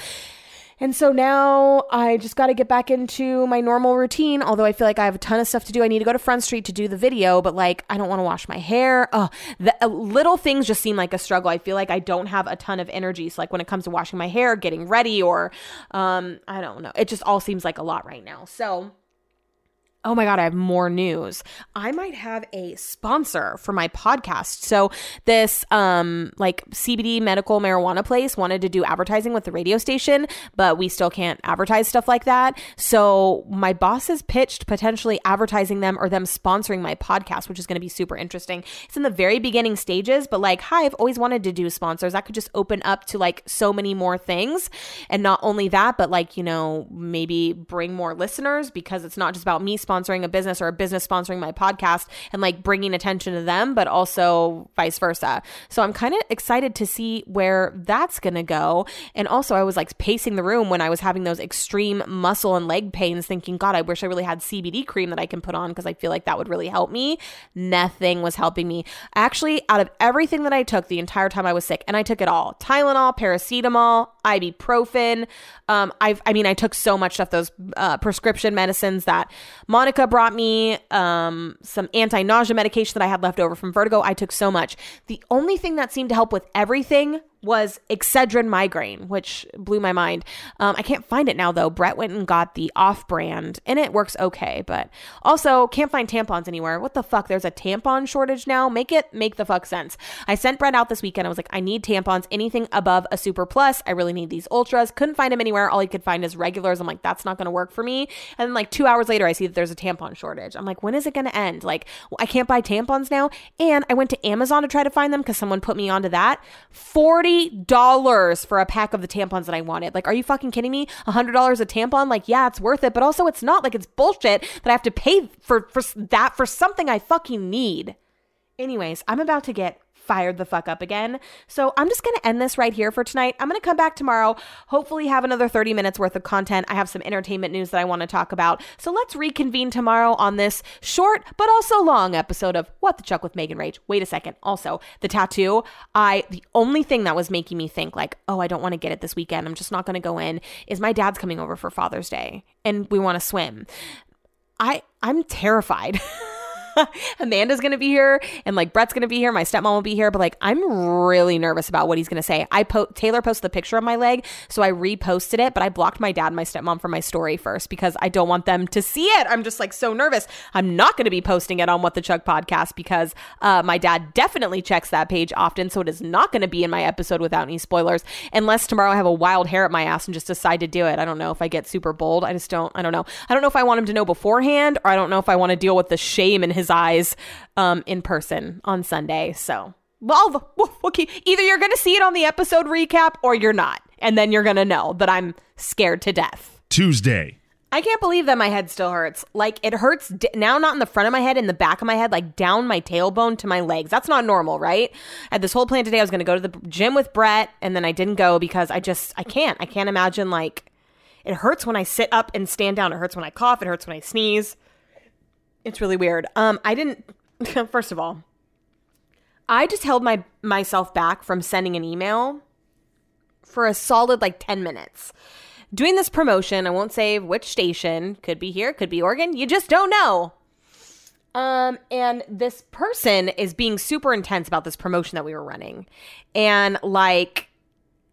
And so now I just got to get back into my normal routine. Although I feel like I have a ton of stuff to do. I need to go to Front Street to do the video, but like I don't want to wash my hair. Oh, the uh, little things just seem like a struggle. I feel like I don't have a ton of energy. So like when it comes to washing my hair, getting ready, or um, I don't know, it just all seems like a lot right now. So Oh my God, I have more news. I might have a sponsor for my podcast. So this um like CBD medical marijuana place wanted to do advertising with the radio station, but we still can't advertise stuff like that. So my boss has pitched potentially advertising them or them sponsoring my podcast, which is going to be super interesting. It's in the very beginning stages, but like, hi, I've always wanted to do sponsors. That could just open up to like so many more things. And not only that, but like, you know, maybe bring more listeners because it's not just about me sponsoring sponsoring a business or a business sponsoring my podcast and like bringing attention to them, but also vice versa. So I'm kind of excited to see where that's going to go. And also, I was like pacing the room when I was having those extreme muscle and leg pains, thinking, God, I wish I really had CBD cream that I can put on because I feel like that would really help me. Nothing was helping me. Actually, out of everything that I took the entire time I was sick, and I took it all Tylenol, paracetamol, ibuprofen. Um, I've, I mean, I took so much stuff, those uh, prescription medicines that Monica brought me, um, some anti nausea medication that I had left over from vertigo. I took so much. The only thing that seemed to help with everything was Excedrin migraine, which blew my mind. Um, I can't find it now though. Brett went and got the off brand and it works okay, but also can't find tampons anywhere. What the fuck? There's a tampon shortage now. Make it make the fuck sense. I sent Brett out this weekend. I was like, I need tampons, anything above a super plus. I really need these ultras. Couldn't find them anywhere. All he could find is regulars. I'm like, that's not going to work for me. And then like two hours later, I see that there's a tampon shortage. I'm like, when is it going to end? Like, I can't buy tampons now. And I went to Amazon to try to find them because someone put me onto that. 40 $40 for a pack of the tampons that I wanted. Like, are you fucking kidding me? $100 a tampon? Like, yeah, it's worth it, but also it's not. Like, it's bullshit that I have to pay for, for that for something I fucking need. Anyways, I'm about to get fired the fuck up again. So I'm just going to end this right here for tonight. I'm going to come back tomorrow, hopefully have another 30 minutes worth of content. I have some entertainment news that I want to talk about. So let's reconvene tomorrow on this short but also long episode of What the Chuck with Megan Rage. Wait a second. Also, the tattoo, I the only thing that was making me think like, "Oh, I don't want to get it this weekend. I'm just not going to go in." Is my dad's coming over for Father's Day and we want to swim. I I'm terrified. Amanda's gonna be here and like Brett's gonna be here. My stepmom will be here, but like I'm really nervous about what he's gonna say. I po- Taylor posted the picture of my leg, so I reposted it, but I blocked my dad and my stepmom from my story first because I don't want them to see it. I'm just like so nervous. I'm not gonna be posting it on What the Chuck podcast because uh, my dad definitely checks that page often, so it is not gonna be in my episode without any spoilers, unless tomorrow I have a wild hair at my ass and just decide to do it. I don't know if I get super bold. I just don't. I don't know. I don't know if I want him to know beforehand, or I don't know if I want to deal with the shame in his his eyes um, in person on Sunday. So, well, okay. Either you're going to see it on the episode recap or you're not. And then you're going to know that I'm scared to death. Tuesday. I can't believe that my head still hurts. Like it hurts d- now, not in the front of my head, in the back of my head, like down my tailbone to my legs. That's not normal, right? I had this whole plan today. I was going to go to the gym with Brett, and then I didn't go because I just I can't. I can't imagine like it hurts when I sit up and stand down. It hurts when I cough. It hurts when I sneeze. It's really weird. Um, I didn't. First of all, I just held my myself back from sending an email for a solid like ten minutes. Doing this promotion, I won't say which station. Could be here, could be Oregon. You just don't know. Um, and this person is being super intense about this promotion that we were running, and like,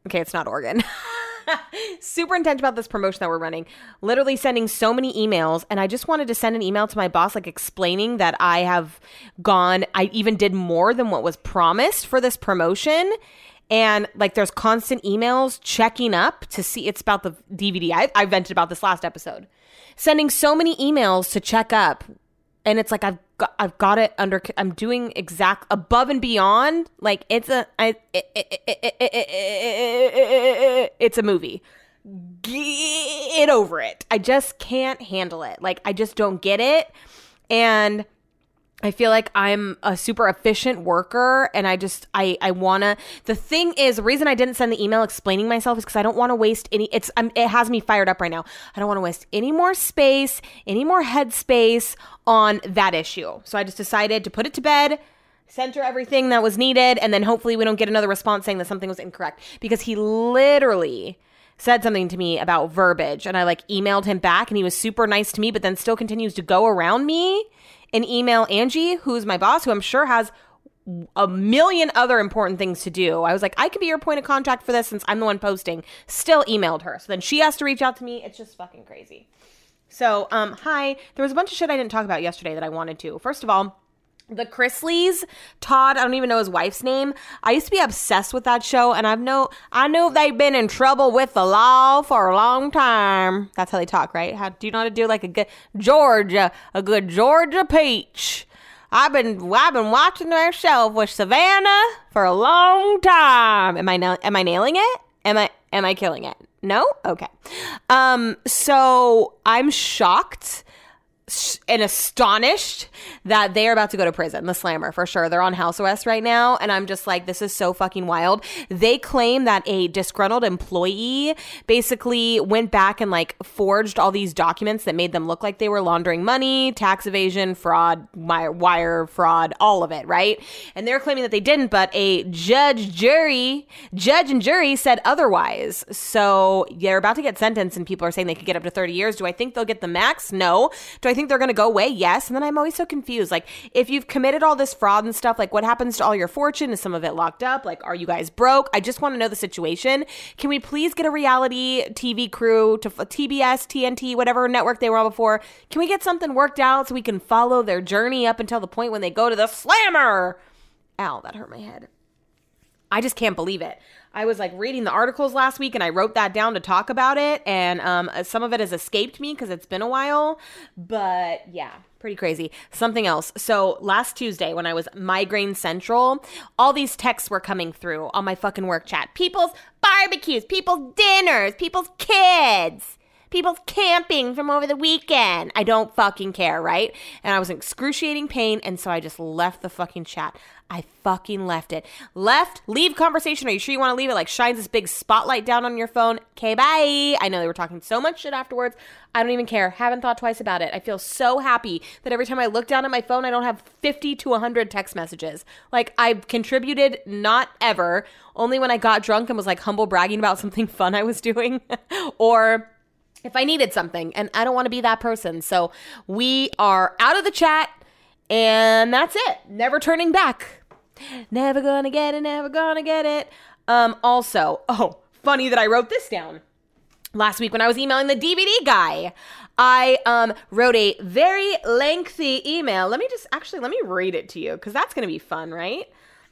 okay, it's not Oregon. super intense about this promotion that we're running. Literally sending so many emails. And I just wanted to send an email to my boss, like explaining that I have gone, I even did more than what was promised for this promotion. And like there's constant emails checking up to see it's about the DVD. I, I vented about this last episode. Sending so many emails to check up. And it's like I've got, I've got it under. I'm doing exact above and beyond. Like it's a, I, it, it, it, it's a movie. get over it. I just can't handle it. Like I just don't get it. And I feel like I'm a super efficient worker and I just I I want to the thing is the reason I didn't send the email explaining myself is cuz I don't want to waste any it's I'm, it has me fired up right now. I don't want to waste any more space, any more headspace on that issue. So I just decided to put it to bed, center everything that was needed and then hopefully we don't get another response saying that something was incorrect because he literally said something to me about verbiage and I like emailed him back and he was super nice to me but then still continues to go around me and email Angie, who's my boss, who I'm sure has a million other important things to do. I was like, I could be your point of contact for this since I'm the one posting. Still emailed her. So then she has to reach out to me. It's just fucking crazy. So, um, hi. There was a bunch of shit I didn't talk about yesterday that I wanted to. First of all, the Chrisleys, Todd, I don't even know his wife's name. I used to be obsessed with that show, and I've know I know they've been in trouble with the law for a long time. That's how they talk, right? How do you know how to do like a good Georgia, a good Georgia peach? I've been I've been watching their show with Savannah for a long time. Am I am I nailing it? Am I am I killing it? No? Okay. Um so I'm shocked and astonished that they are about to go to prison, the slammer for sure. They're on house arrest right now. And I'm just like, this is so fucking wild. They claim that a disgruntled employee basically went back and like forged all these documents that made them look like they were laundering money, tax evasion, fraud, wire fraud, all of it, right? And they're claiming that they didn't, but a judge, jury, judge and jury said otherwise. So they're about to get sentenced and people are saying they could get up to 30 years. Do I think they'll get the max? No. Do I think they're going to go away? Yes. And then I'm always so confused. Like, if you've committed all this fraud and stuff, like, what happens to all your fortune? Is some of it locked up? Like, are you guys broke? I just want to know the situation. Can we please get a reality TV crew to TBS, TNT, whatever network they were on before? Can we get something worked out so we can follow their journey up until the point when they go to the slammer? Ow, that hurt my head. I just can't believe it. I was like reading the articles last week and I wrote that down to talk about it. And um, uh, some of it has escaped me because it's been a while. But yeah, pretty crazy. Something else. So last Tuesday, when I was Migraine Central, all these texts were coming through on my fucking work chat. People's barbecues, people's dinners, people's kids people's camping from over the weekend. I don't fucking care, right? And I was in excruciating pain, and so I just left the fucking chat. I fucking left it. Left, leave conversation. Are you sure you want to leave it? Like shines this big spotlight down on your phone. Okay, bye. I know they were talking so much shit afterwards. I don't even care. Haven't thought twice about it. I feel so happy that every time I look down at my phone, I don't have 50 to 100 text messages. Like I've contributed not ever, only when I got drunk and was like humble bragging about something fun I was doing or if I needed something, and I don't want to be that person. So we are out of the chat, and that's it. Never turning back. Never gonna get it, never gonna get it. Um, also, oh, funny that I wrote this down. Last week when I was emailing the DVD guy, I um wrote a very lengthy email. Let me just actually let me read it to you because that's gonna be fun, right?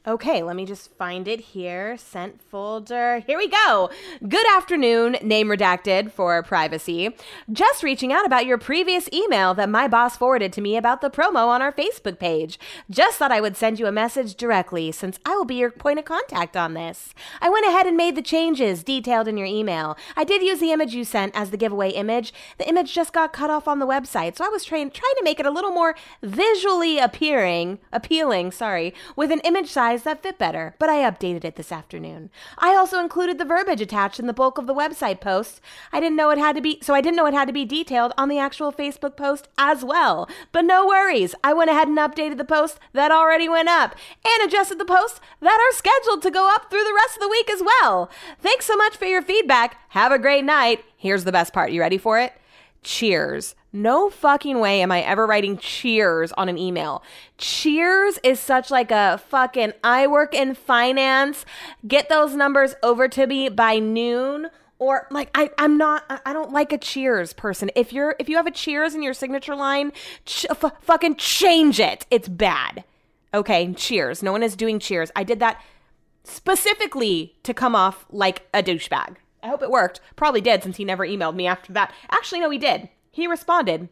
Okay, let me just find it here. Sent folder. Here we go. Good afternoon, name redacted for privacy. Just reaching out about your previous email that my boss forwarded to me about the promo on our Facebook page. Just thought I would send you a message directly since I will be your point of contact on this. I went ahead and made the changes detailed in your email. I did use the image you sent as the giveaway image. The image just got cut off on the website, so I was trying trying to make it a little more visually appearing, appealing, sorry, with an image size that fit better, but I updated it this afternoon. I also included the verbiage attached in the bulk of the website post. I didn't know it had to be, so I didn't know it had to be detailed on the actual Facebook post as well. But no worries, I went ahead and updated the post that already went up and adjusted the posts that are scheduled to go up through the rest of the week as well. Thanks so much for your feedback. Have a great night. Here's the best part. You ready for it? Cheers. No fucking way am I ever writing cheers on an email. Cheers is such like a fucking I work in finance. Get those numbers over to me by noon or like I I'm not I don't like a cheers person. If you're if you have a cheers in your signature line, ch- f- fucking change it. It's bad. Okay, cheers. No one is doing cheers. I did that specifically to come off like a douchebag. I hope it worked. Probably did since he never emailed me after that. Actually, no, he did. He responded,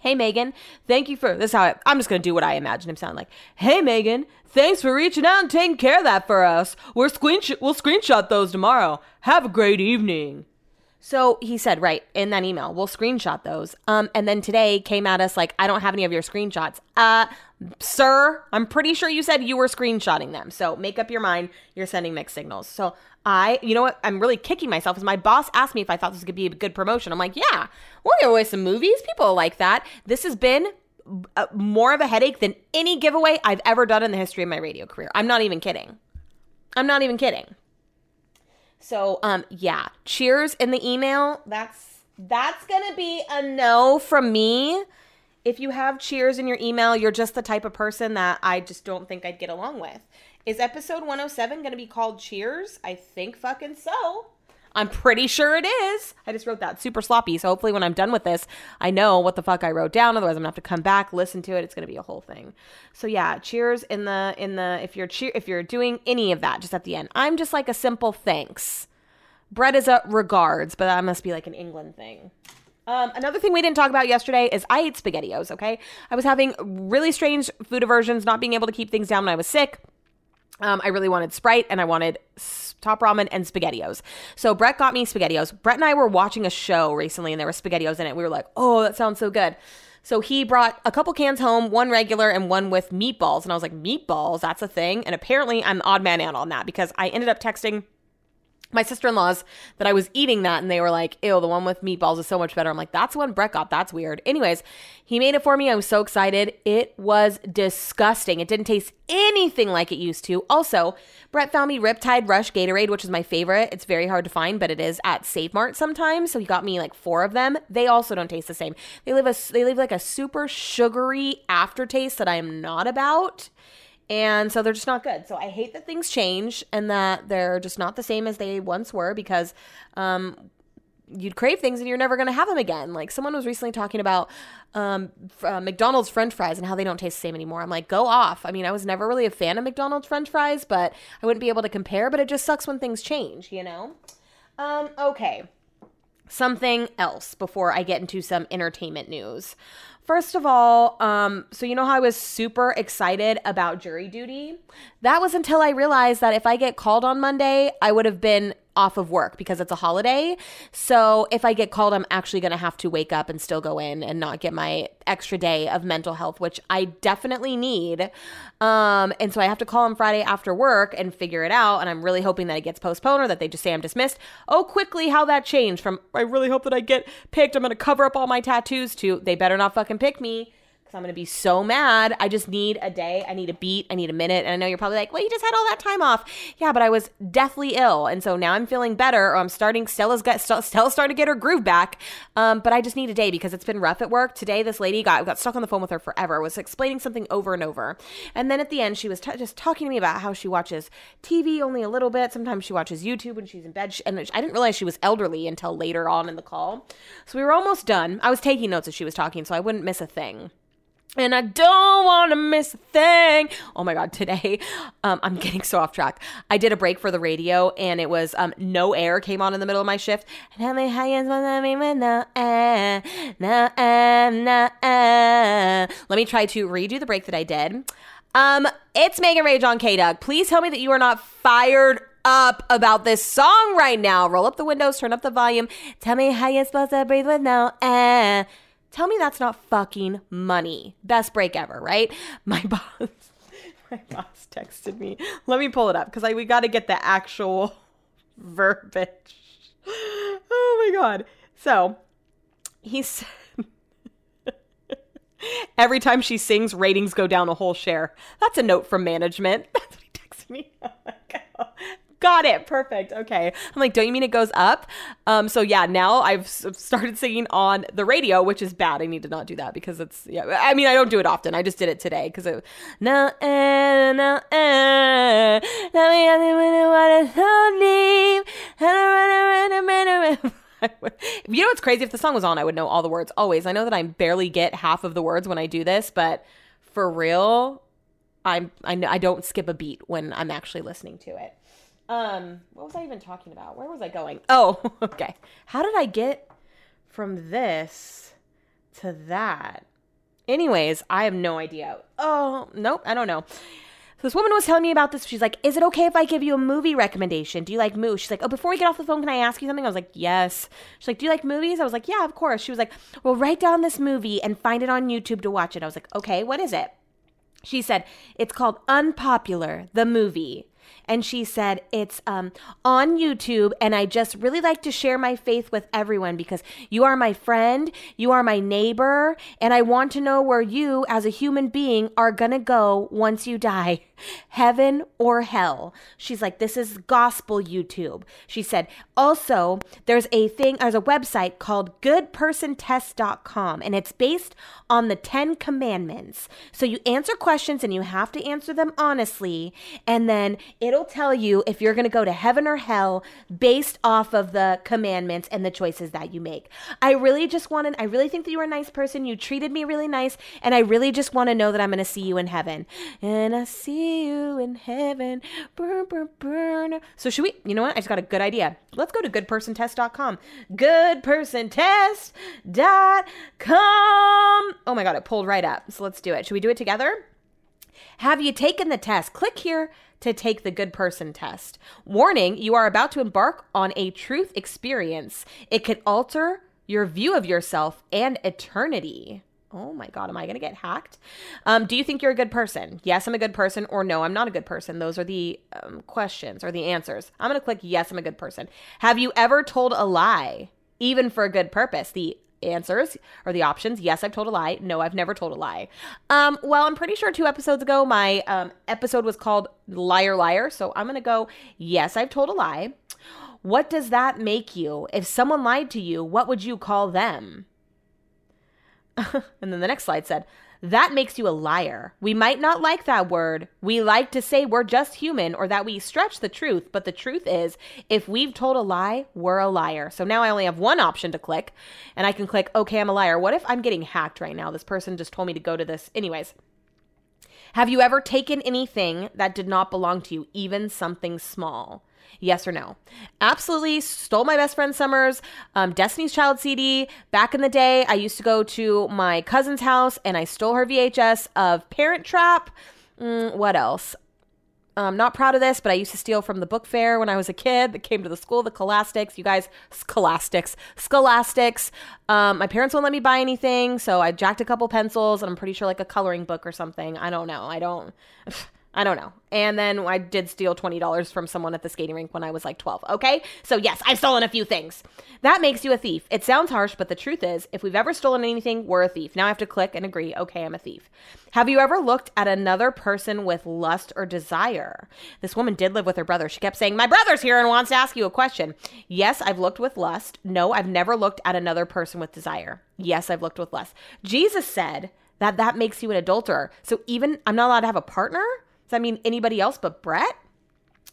Hey Megan, thank you for this. How I, I'm just gonna do what I imagine him sound like. Hey Megan, thanks for reaching out and taking care of that for us. We're screenshot. We'll screenshot those tomorrow. Have a great evening. So he said, right, in that email, we'll screenshot those. Um, and then today came at us like, I don't have any of your screenshots. Uh, sir, I'm pretty sure you said you were screenshotting them. So make up your mind. You're sending mixed signals. So I, you know what, I'm really kicking myself because my boss asked me if I thought this could be a good promotion. I'm like, yeah, we'll give away some movies. People like that. This has been uh, more of a headache than any giveaway I've ever done in the history of my radio career. I'm not even kidding. I'm not even kidding. So, um, yeah, cheers in the email. That's that's gonna be a no from me. If you have cheers in your email, you're just the type of person that I just don't think I'd get along with. Is episode 107 gonna be called Cheers? I think fucking so. I'm pretty sure it is. I just wrote that super sloppy. So hopefully when I'm done with this, I know what the fuck I wrote down. Otherwise I'm gonna have to come back, listen to it. It's gonna be a whole thing. So yeah, cheers in the in the if you're cheer if you're doing any of that just at the end. I'm just like a simple thanks. Brett is a regards, but that must be like an England thing. Um, another thing we didn't talk about yesterday is I ate SpaghettiOs, okay? I was having really strange food aversions, not being able to keep things down when I was sick. Um, I really wanted Sprite and I wanted top ramen and SpaghettiOs. So Brett got me SpaghettiOs. Brett and I were watching a show recently and there were SpaghettiOs in it. We were like, oh, that sounds so good. So he brought a couple cans home, one regular and one with meatballs. And I was like, meatballs? That's a thing. And apparently I'm the odd man out on that because I ended up texting my sister-in-laws that I was eating that and they were like, ew, the one with meatballs is so much better. I'm like, that's one Brett got. That's weird. Anyways, he made it for me. I was so excited. It was disgusting. It didn't taste anything like it used to. Also, Brett found me Riptide Rush Gatorade, which is my favorite. It's very hard to find, but it is at Save Mart sometimes. So he got me like four of them. They also don't taste the same. They leave a they leave like a super sugary aftertaste that I am not about and so they're just not good. So I hate that things change and that they're just not the same as they once were because um, you'd crave things and you're never going to have them again. Like someone was recently talking about um, uh, McDonald's French fries and how they don't taste the same anymore. I'm like, go off. I mean, I was never really a fan of McDonald's French fries, but I wouldn't be able to compare. But it just sucks when things change, you know. Um, okay, something else before I get into some entertainment news. First of all, um, so you know how I was super excited about jury duty? That was until I realized that if I get called on Monday, I would have been off of work because it's a holiday. So if I get called, I'm actually going to have to wake up and still go in and not get my extra day of mental health, which I definitely need. Um, and so I have to call on Friday after work and figure it out. And I'm really hoping that it gets postponed or that they just say I'm dismissed. Oh, quickly, how that changed from I really hope that I get picked. I'm going to cover up all my tattoos to they better not fucking pick me because I'm going to be so mad. I just need a day. I need a beat. I need a minute. And I know you're probably like, well, you just had all that time off. Yeah, but I was deathly ill. And so now I'm feeling better or I'm starting, Stella's got, Stella's starting to get her groove back. Um, but I just need a day because it's been rough at work. Today, this lady got, got stuck on the phone with her forever, was explaining something over and over. And then at the end, she was t- just talking to me about how she watches TV only a little bit. Sometimes she watches YouTube when she's in bed. And I didn't realize she was elderly until later on in the call. So we were almost done. I was taking notes as she was talking, so I wouldn't miss a thing and I don't want to miss a thing. Oh my God, today, um, I'm getting so off track. I did a break for the radio and it was um, No Air came on in the middle of my shift. Tell me how you want me with no air, no air, no air. Let me try to redo the break that I did. Um, it's Megan Rage on K Doug. Please tell me that you are not fired up about this song right now. Roll up the windows, turn up the volume. Tell me how you're supposed to breathe with no air. Tell me that's not fucking money. Best break ever, right? My boss, my boss texted me. Let me pull it up because I we got to get the actual verbiage. Oh my god! So he said. Every time she sings, ratings go down a whole share. That's a note from management. That's what he texted me. Oh Got it. Perfect. Okay. I'm like, don't you mean it goes up? Um, so yeah, now I've started singing on the radio, which is bad. I need to not do that because it's, yeah, I mean, I don't do it often. I just did it today because it, no, eh, eh, you know what's crazy? If the song was on, I would know all the words always. I know that I barely get half of the words when I do this, but for real, I'm I, I don't skip a beat when I'm actually listening to it. Um, what was I even talking about? Where was I going? Oh, okay. How did I get from this to that? Anyways, I have no idea. Oh, nope, I don't know. So this woman was telling me about this. She's like, "Is it okay if I give you a movie recommendation? Do you like movies?" She's like, "Oh, before we get off the phone, can I ask you something?" I was like, "Yes." She's like, "Do you like movies?" I was like, "Yeah, of course." She was like, "Well, write down this movie and find it on YouTube to watch it." I was like, "Okay, what is it?" She said, "It's called Unpopular, the movie." And she said it's um, on YouTube, and I just really like to share my faith with everyone because you are my friend, you are my neighbor, and I want to know where you, as a human being, are gonna go once you die heaven or hell. She's like, this is gospel YouTube. She said, also, there's a thing, there's a website called goodpersontest.com, and it's based on the 10 commandments. So you answer questions and you have to answer them honestly, and then it'll tell you if you're going to go to heaven or hell based off of the commandments and the choices that you make. I really just wanted, I really think that you were a nice person. You treated me really nice, and I really just want to know that I'm going to see you in heaven. And I see you in heaven. Burn, burn, burn. So, should we, you know what? I just got a good idea. Let's go to goodpersontest.com. Goodpersontest.com. Oh my God, it pulled right up. So, let's do it. Should we do it together? Have you taken the test? Click here to take the good person test. Warning, you are about to embark on a truth experience. It could alter your view of yourself and eternity. Oh my God, am I going to get hacked? Um, do you think you're a good person? Yes, I'm a good person, or no, I'm not a good person. Those are the um, questions or the answers. I'm going to click yes, I'm a good person. Have you ever told a lie, even for a good purpose? The answers or the options. Yes i've told a lie. No i've never told a lie. Um well i'm pretty sure two episodes ago my um episode was called liar liar. So i'm gonna go yes i've told a lie. What does that make you? If someone lied to you what would you call them? And then the next slide said that makes you a liar. We might not like that word. We like to say we're just human or that we stretch the truth, but the truth is, if we've told a lie, we're a liar. So now I only have one option to click, and I can click, okay, I'm a liar. What if I'm getting hacked right now? This person just told me to go to this. Anyways, have you ever taken anything that did not belong to you, even something small? Yes or no? Absolutely stole my best friend Summer's um, Destiny's Child CD. Back in the day, I used to go to my cousin's house and I stole her VHS of Parent Trap. Mm, what else? I'm not proud of this, but I used to steal from the book fair when I was a kid that came to the school, the Scholastics. You guys, Scholastics, Scholastics. Um, my parents won't let me buy anything, so I jacked a couple pencils and I'm pretty sure like a coloring book or something. I don't know. I don't. I don't know. And then I did steal $20 from someone at the skating rink when I was like 12. Okay? So, yes, I've stolen a few things. That makes you a thief. It sounds harsh, but the truth is, if we've ever stolen anything, we're a thief. Now I have to click and agree, okay, I'm a thief. Have you ever looked at another person with lust or desire? This woman did live with her brother. She kept saying, My brother's here and wants to ask you a question. Yes, I've looked with lust. No, I've never looked at another person with desire. Yes, I've looked with lust. Jesus said that that makes you an adulterer. So, even I'm not allowed to have a partner? Does that mean anybody else but Brett?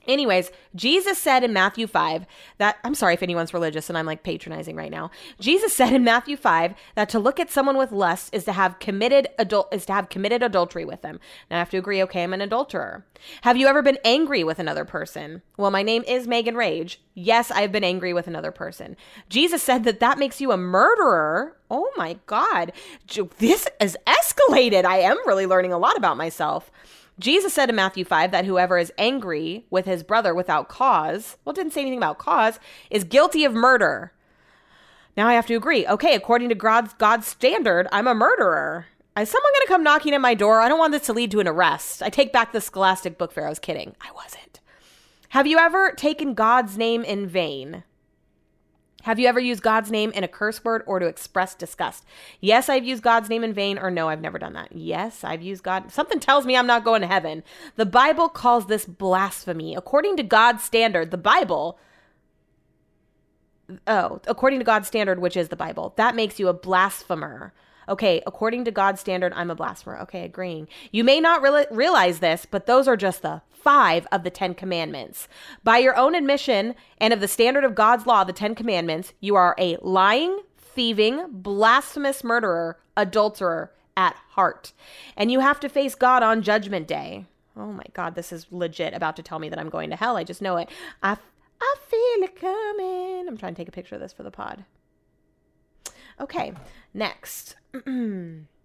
Anyways, Jesus said in Matthew 5 that, I'm sorry if anyone's religious and I'm like patronizing right now. Jesus said in Matthew 5 that to look at someone with lust is to have committed adult, is to have committed adultery with them. Now I have to agree, okay, I'm an adulterer. Have you ever been angry with another person? Well, my name is Megan Rage. Yes, I've been angry with another person. Jesus said that that makes you a murderer. Oh my God. This is escalated. I am really learning a lot about myself. Jesus said in Matthew 5 that whoever is angry with his brother without cause, well, didn't say anything about cause, is guilty of murder. Now I have to agree. Okay, according to God's, God's standard, I'm a murderer. Is someone going to come knocking at my door? I don't want this to lead to an arrest. I take back the scholastic book fair. I was kidding. I wasn't. Have you ever taken God's name in vain? Have you ever used God's name in a curse word or to express disgust? Yes, I've used God's name in vain, or no, I've never done that. Yes, I've used God. Something tells me I'm not going to heaven. The Bible calls this blasphemy. According to God's standard, the Bible, oh, according to God's standard, which is the Bible, that makes you a blasphemer. Okay, according to God's standard, I'm a blasphemer. Okay, agreeing. You may not re- realize this, but those are just the five of the Ten Commandments. By your own admission and of the standard of God's law, the Ten Commandments, you are a lying, thieving, blasphemous murderer, adulterer at heart. And you have to face God on Judgment Day. Oh my God, this is legit about to tell me that I'm going to hell. I just know it. I, I feel it coming. I'm trying to take a picture of this for the pod. Okay, next.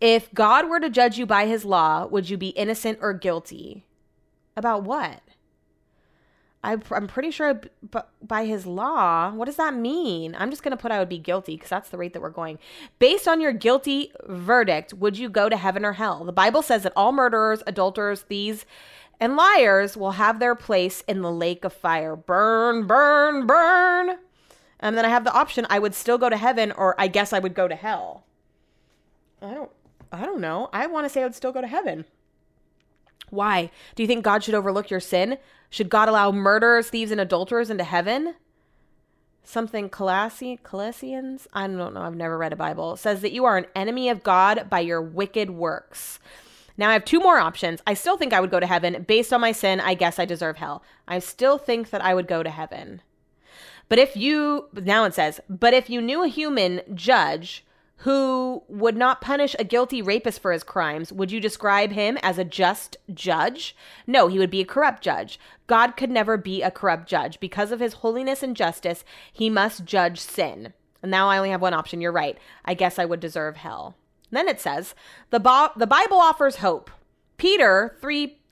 If God were to judge you by his law, would you be innocent or guilty? About what? I, I'm pretty sure by his law. What does that mean? I'm just going to put I would be guilty because that's the rate that we're going. Based on your guilty verdict, would you go to heaven or hell? The Bible says that all murderers, adulterers, thieves, and liars will have their place in the lake of fire. Burn, burn, burn. And then I have the option I would still go to heaven or I guess I would go to hell. I don't I don't know. I want to say I would still go to heaven. Why? Do you think God should overlook your sin? Should God allow murderers, thieves, and adulterers into heaven? Something Colossians, Colossians, I don't know, I've never read a Bible, says that you are an enemy of God by your wicked works. Now I have two more options. I still think I would go to heaven. Based on my sin, I guess I deserve hell. I still think that I would go to heaven. But if you, now it says, but if you knew a human judge who would not punish a guilty rapist for his crimes, would you describe him as a just judge? No, he would be a corrupt judge. God could never be a corrupt judge. Because of his holiness and justice, he must judge sin. And now I only have one option. You're right. I guess I would deserve hell. then it says, the, Bo- the Bible offers hope. Peter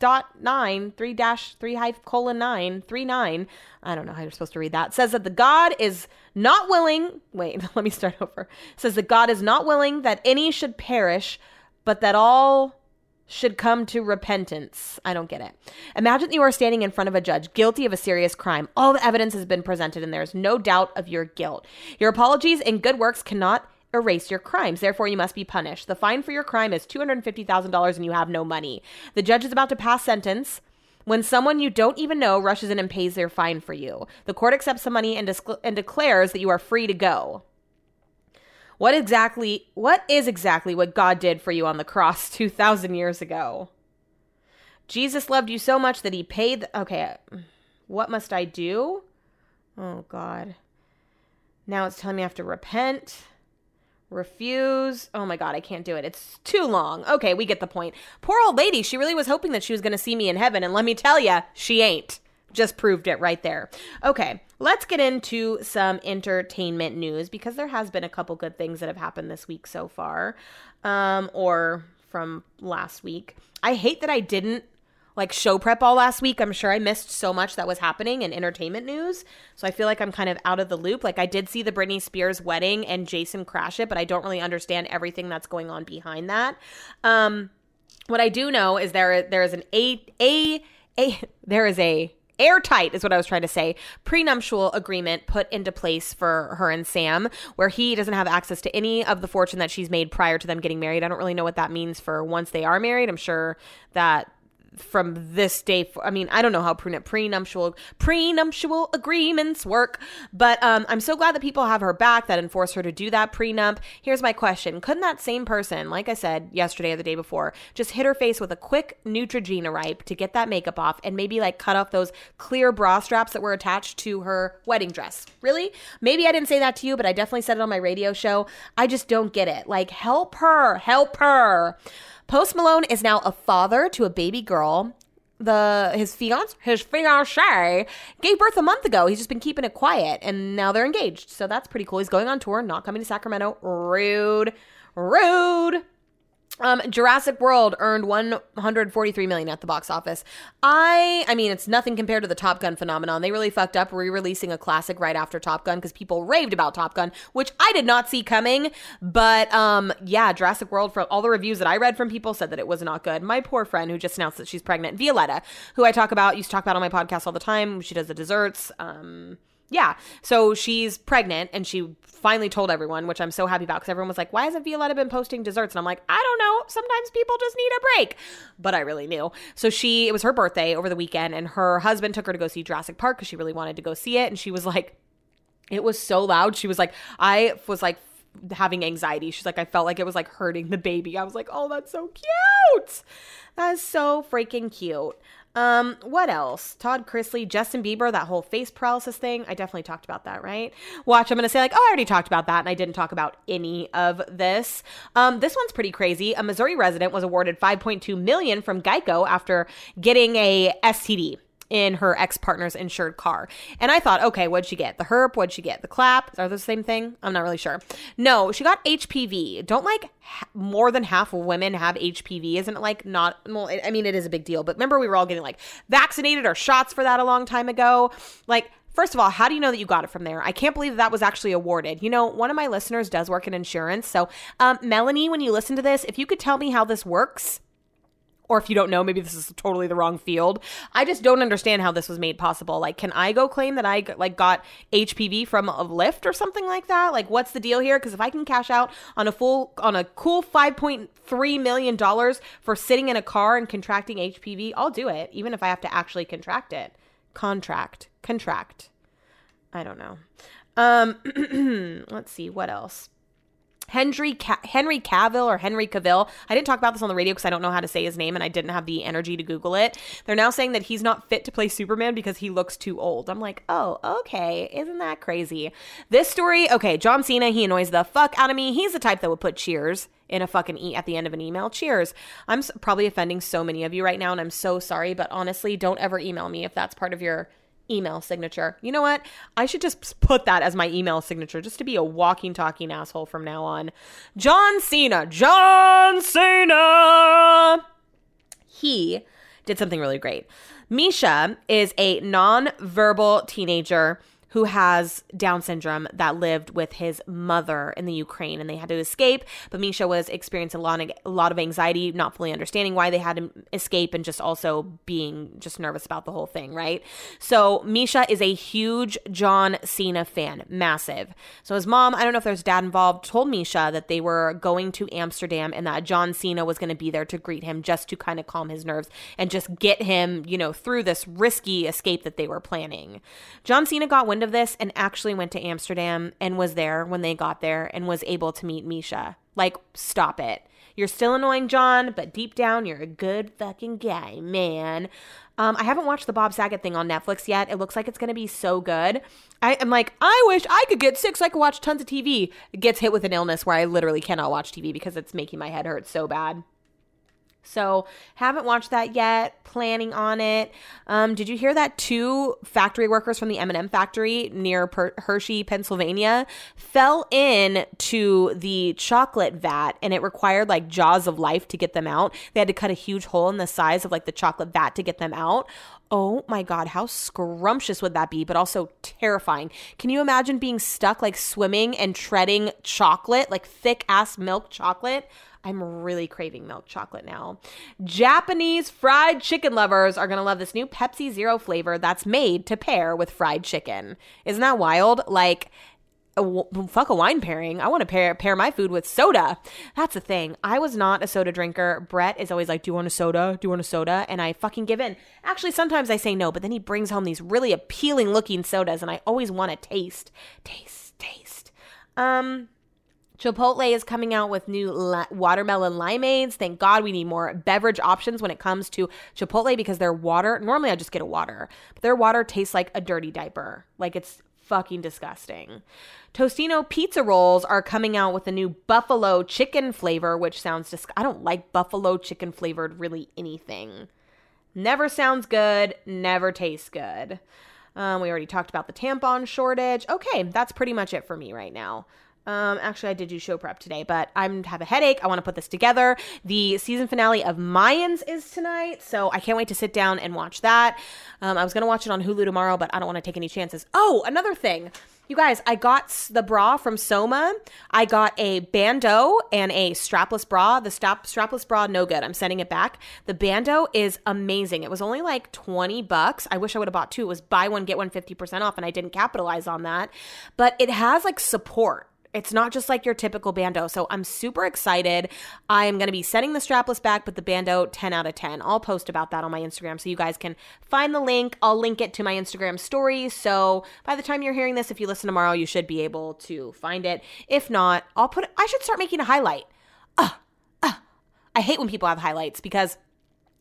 3.9, 3 dash 3 hyphen colon nine three nine. I don't know how you're supposed to read that, says that the God is not willing, wait, let me start over. says that God is not willing that any should perish, but that all should come to repentance. I don't get it. Imagine that you are standing in front of a judge guilty of a serious crime. All the evidence has been presented and there is no doubt of your guilt. Your apologies and good works cannot erase your crimes. Therefore, you must be punished. The fine for your crime is $250,000 and you have no money. The judge is about to pass sentence when someone you don't even know rushes in and pays their fine for you. The court accepts the money and, discl- and declares that you are free to go. What exactly what is exactly what God did for you on the cross 2000 years ago? Jesus loved you so much that he paid the, Okay, what must I do? Oh god. Now it's telling me I have to repent. Refuse. Oh my god, I can't do it. It's too long. Okay, we get the point. Poor old lady, she really was hoping that she was going to see me in heaven, and let me tell you, she ain't. Just proved it right there. Okay, let's get into some entertainment news because there has been a couple good things that have happened this week so far, um, or from last week. I hate that I didn't like show prep all last week. I'm sure I missed so much that was happening in entertainment news. So I feel like I'm kind of out of the loop. Like I did see the Britney Spears wedding and Jason crash it, but I don't really understand everything that's going on behind that. Um, what I do know is there there is an a a a there is a airtight is what I was trying to say. Prenuptial agreement put into place for her and Sam, where he doesn't have access to any of the fortune that she's made prior to them getting married. I don't really know what that means for once they are married. I'm sure that from this day for, i mean i don't know how pre- prenuptial prenuptial agreements work but um, i'm so glad that people have her back that enforce her to do that prenup. Here's my question. Couldn't that same person like i said yesterday or the day before just hit her face with a quick neutrogena ripe to get that makeup off and maybe like cut off those clear bra straps that were attached to her wedding dress? Really? Maybe i didn't say that to you but i definitely said it on my radio show. I just don't get it. Like help her help her Post Malone is now a father to a baby girl. The his fiance his fiance gave birth a month ago. He's just been keeping it quiet, and now they're engaged. So that's pretty cool. He's going on tour, not coming to Sacramento. Rude, rude. Um, Jurassic World earned 143 million at the box office. I, I mean, it's nothing compared to the Top Gun phenomenon. They really fucked up re-releasing a classic right after Top Gun because people raved about Top Gun, which I did not see coming. But um, yeah, Jurassic World. From all the reviews that I read from people, said that it was not good. My poor friend who just announced that she's pregnant, Violetta, who I talk about, used to talk about on my podcast all the time. She does the desserts. Um, yeah. So she's pregnant and she finally told everyone, which I'm so happy about because everyone was like, why hasn't Violetta been posting desserts? And I'm like, I don't know. Sometimes people just need a break. But I really knew. So she, it was her birthday over the weekend and her husband took her to go see Jurassic Park because she really wanted to go see it. And she was like, it was so loud. She was like, I was like, having anxiety. She's like, I felt like it was like hurting the baby. I was like, oh, that's so cute. That is so freaking cute. Um, what else? Todd Chrisley, Justin Bieber, that whole face paralysis thing. I definitely talked about that, right? Watch, I'm gonna say like, oh, I already talked about that, and I didn't talk about any of this. Um, this one's pretty crazy. A Missouri resident was awarded 5.2 million from Geico after getting a STD. In her ex partner's insured car. And I thought, okay, what'd she get? The herp? What'd she get? The clap? Are those the same thing? I'm not really sure. No, she got HPV. Don't like ha- more than half of women have HPV? Isn't it like not? Well, I mean, it is a big deal. But remember, we were all getting like vaccinated or shots for that a long time ago. Like, First of all, how do you know that you got it from there? I can't believe that, was actually awarded. You know, one of my listeners does work in insurance. So, um, Melanie, when you listen to this, if you could tell me how this works, or if you don't know, maybe this is totally the wrong field. I just don't understand how this was made possible. Like, can I go claim that I like got HPV from a Lyft or something like that? Like, what's the deal here? Because if I can cash out on a full on a cool five point three million dollars for sitting in a car and contracting HPV, I'll do it, even if I have to actually contract it. Contract, contract. I don't know. Um, let's see what else. Henry Ca- Henry Cavill or Henry Cavill. I didn't talk about this on the radio because I don't know how to say his name and I didn't have the energy to Google it. They're now saying that he's not fit to play Superman because he looks too old. I'm like, oh, okay, isn't that crazy? This story, okay, John Cena, he annoys the fuck out of me. He's the type that would put cheers in a fucking e at the end of an email. Cheers. I'm probably offending so many of you right now and I'm so sorry, but honestly, don't ever email me if that's part of your email signature. You know what? I should just put that as my email signature just to be a walking, talking asshole from now on. John Cena. John Cena. He did something really great. Misha is a non-verbal teenager who has Down syndrome that lived with his mother in the Ukraine and they had to escape. But Misha was experiencing a lot, of, a lot of anxiety, not fully understanding why they had to escape and just also being just nervous about the whole thing, right? So Misha is a huge John Cena fan, massive. So his mom, I don't know if there's dad involved, told Misha that they were going to Amsterdam and that John Cena was going to be there to greet him just to kind of calm his nerves and just get him, you know, through this risky escape that they were planning. John Cena got of this and actually went to Amsterdam and was there when they got there and was able to meet Misha. Like, stop it. You're still annoying, John, but deep down, you're a good fucking guy, man. Um, I haven't watched the Bob Saget thing on Netflix yet. It looks like it's going to be so good. I am like, I wish I could get sick so I could watch tons of TV. It gets hit with an illness where I literally cannot watch TV because it's making my head hurt so bad. So, haven't watched that yet. Planning on it. Um, did you hear that two factory workers from the M&M factory near per- Hershey, Pennsylvania, fell in to the chocolate vat, and it required like jaws of life to get them out. They had to cut a huge hole in the size of like the chocolate vat to get them out. Oh my God, how scrumptious would that be, but also terrifying. Can you imagine being stuck like swimming and treading chocolate, like thick ass milk chocolate? I'm really craving milk chocolate now. Japanese fried chicken lovers are to love this new Pepsi Zero flavor that's made to pair with fried chicken. Isn't that wild? Like, fuck a wine pairing. I want to pair pair my food with soda. That's the thing. I was not a soda drinker. Brett is always like, "Do you want a soda? Do you want a soda?" And I fucking give in. Actually, sometimes I say no, but then he brings home these really appealing looking sodas, and I always want to taste, taste, taste. Um, Chipotle is coming out with new watermelon limeades. Thank God we need more beverage options when it comes to Chipotle because their water, normally I just get a water, but their water tastes like a dirty diaper. Like it's fucking disgusting. Tostino pizza rolls are coming out with a new buffalo chicken flavor, which sounds just, I don't like buffalo chicken flavored really anything. Never sounds good, never tastes good. Um, we already talked about the tampon shortage. Okay, that's pretty much it for me right now. Um, actually, I did do show prep today, but I'm have a headache. I want to put this together. The season finale of Mayans is tonight, so I can't wait to sit down and watch that. Um, I was gonna watch it on Hulu tomorrow, but I don't want to take any chances. Oh, another thing. You guys, I got the bra from Soma. I got a bandeau and a strapless bra. The strap, strapless bra, no good. I'm sending it back. The bandeau is amazing. It was only like 20 bucks. I wish I would have bought two. It was buy one, get one 50% off, and I didn't capitalize on that. But it has like support it's not just like your typical bandeau. So I'm super excited. I am going to be sending the strapless back, but the bandeau 10 out of 10. I'll post about that on my Instagram so you guys can find the link. I'll link it to my Instagram story. So by the time you're hearing this, if you listen tomorrow, you should be able to find it. If not, I'll put I should start making a highlight. Uh, uh, I hate when people have highlights because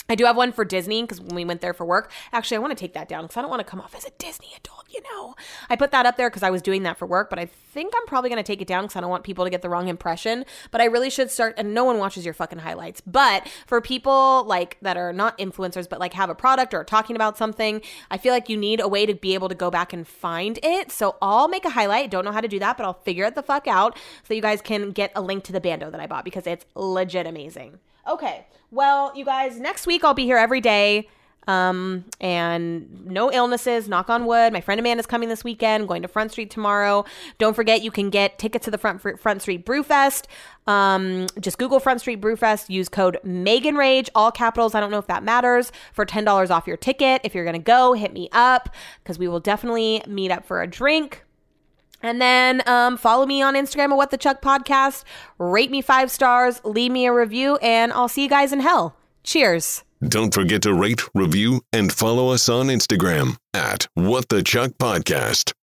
I do have one for Disney because when we went there for work, actually, I want to take that down because I don't want to come off as a Disney adult, you know? I put that up there because I was doing that for work, but I think I'm probably going to take it down because I don't want people to get the wrong impression. But I really should start, and no one watches your fucking highlights. But for people like that are not influencers, but like have a product or talking about something, I feel like you need a way to be able to go back and find it. So I'll make a highlight. Don't know how to do that, but I'll figure it the fuck out so you guys can get a link to the bandeau that I bought because it's legit amazing. Okay. Well, you guys, next week I'll be here every day. Um, and no illnesses, knock on wood. My friend Amanda's coming this weekend, going to Front Street tomorrow. Don't forget, you can get tickets to the Front, Front Street Brewfest. Um, just Google Front Street Brewfest, use code Megan Rage, all capitals. I don't know if that matters for $10 off your ticket. If you're to go, hit me up because we will definitely meet up for a drink. And then um, follow me on Instagram at What the Chuck Podcast. Rate me five stars, leave me a review, and I'll see you guys in hell. Cheers. Don't forget to rate, review, and follow us on Instagram at What the Chuck Podcast.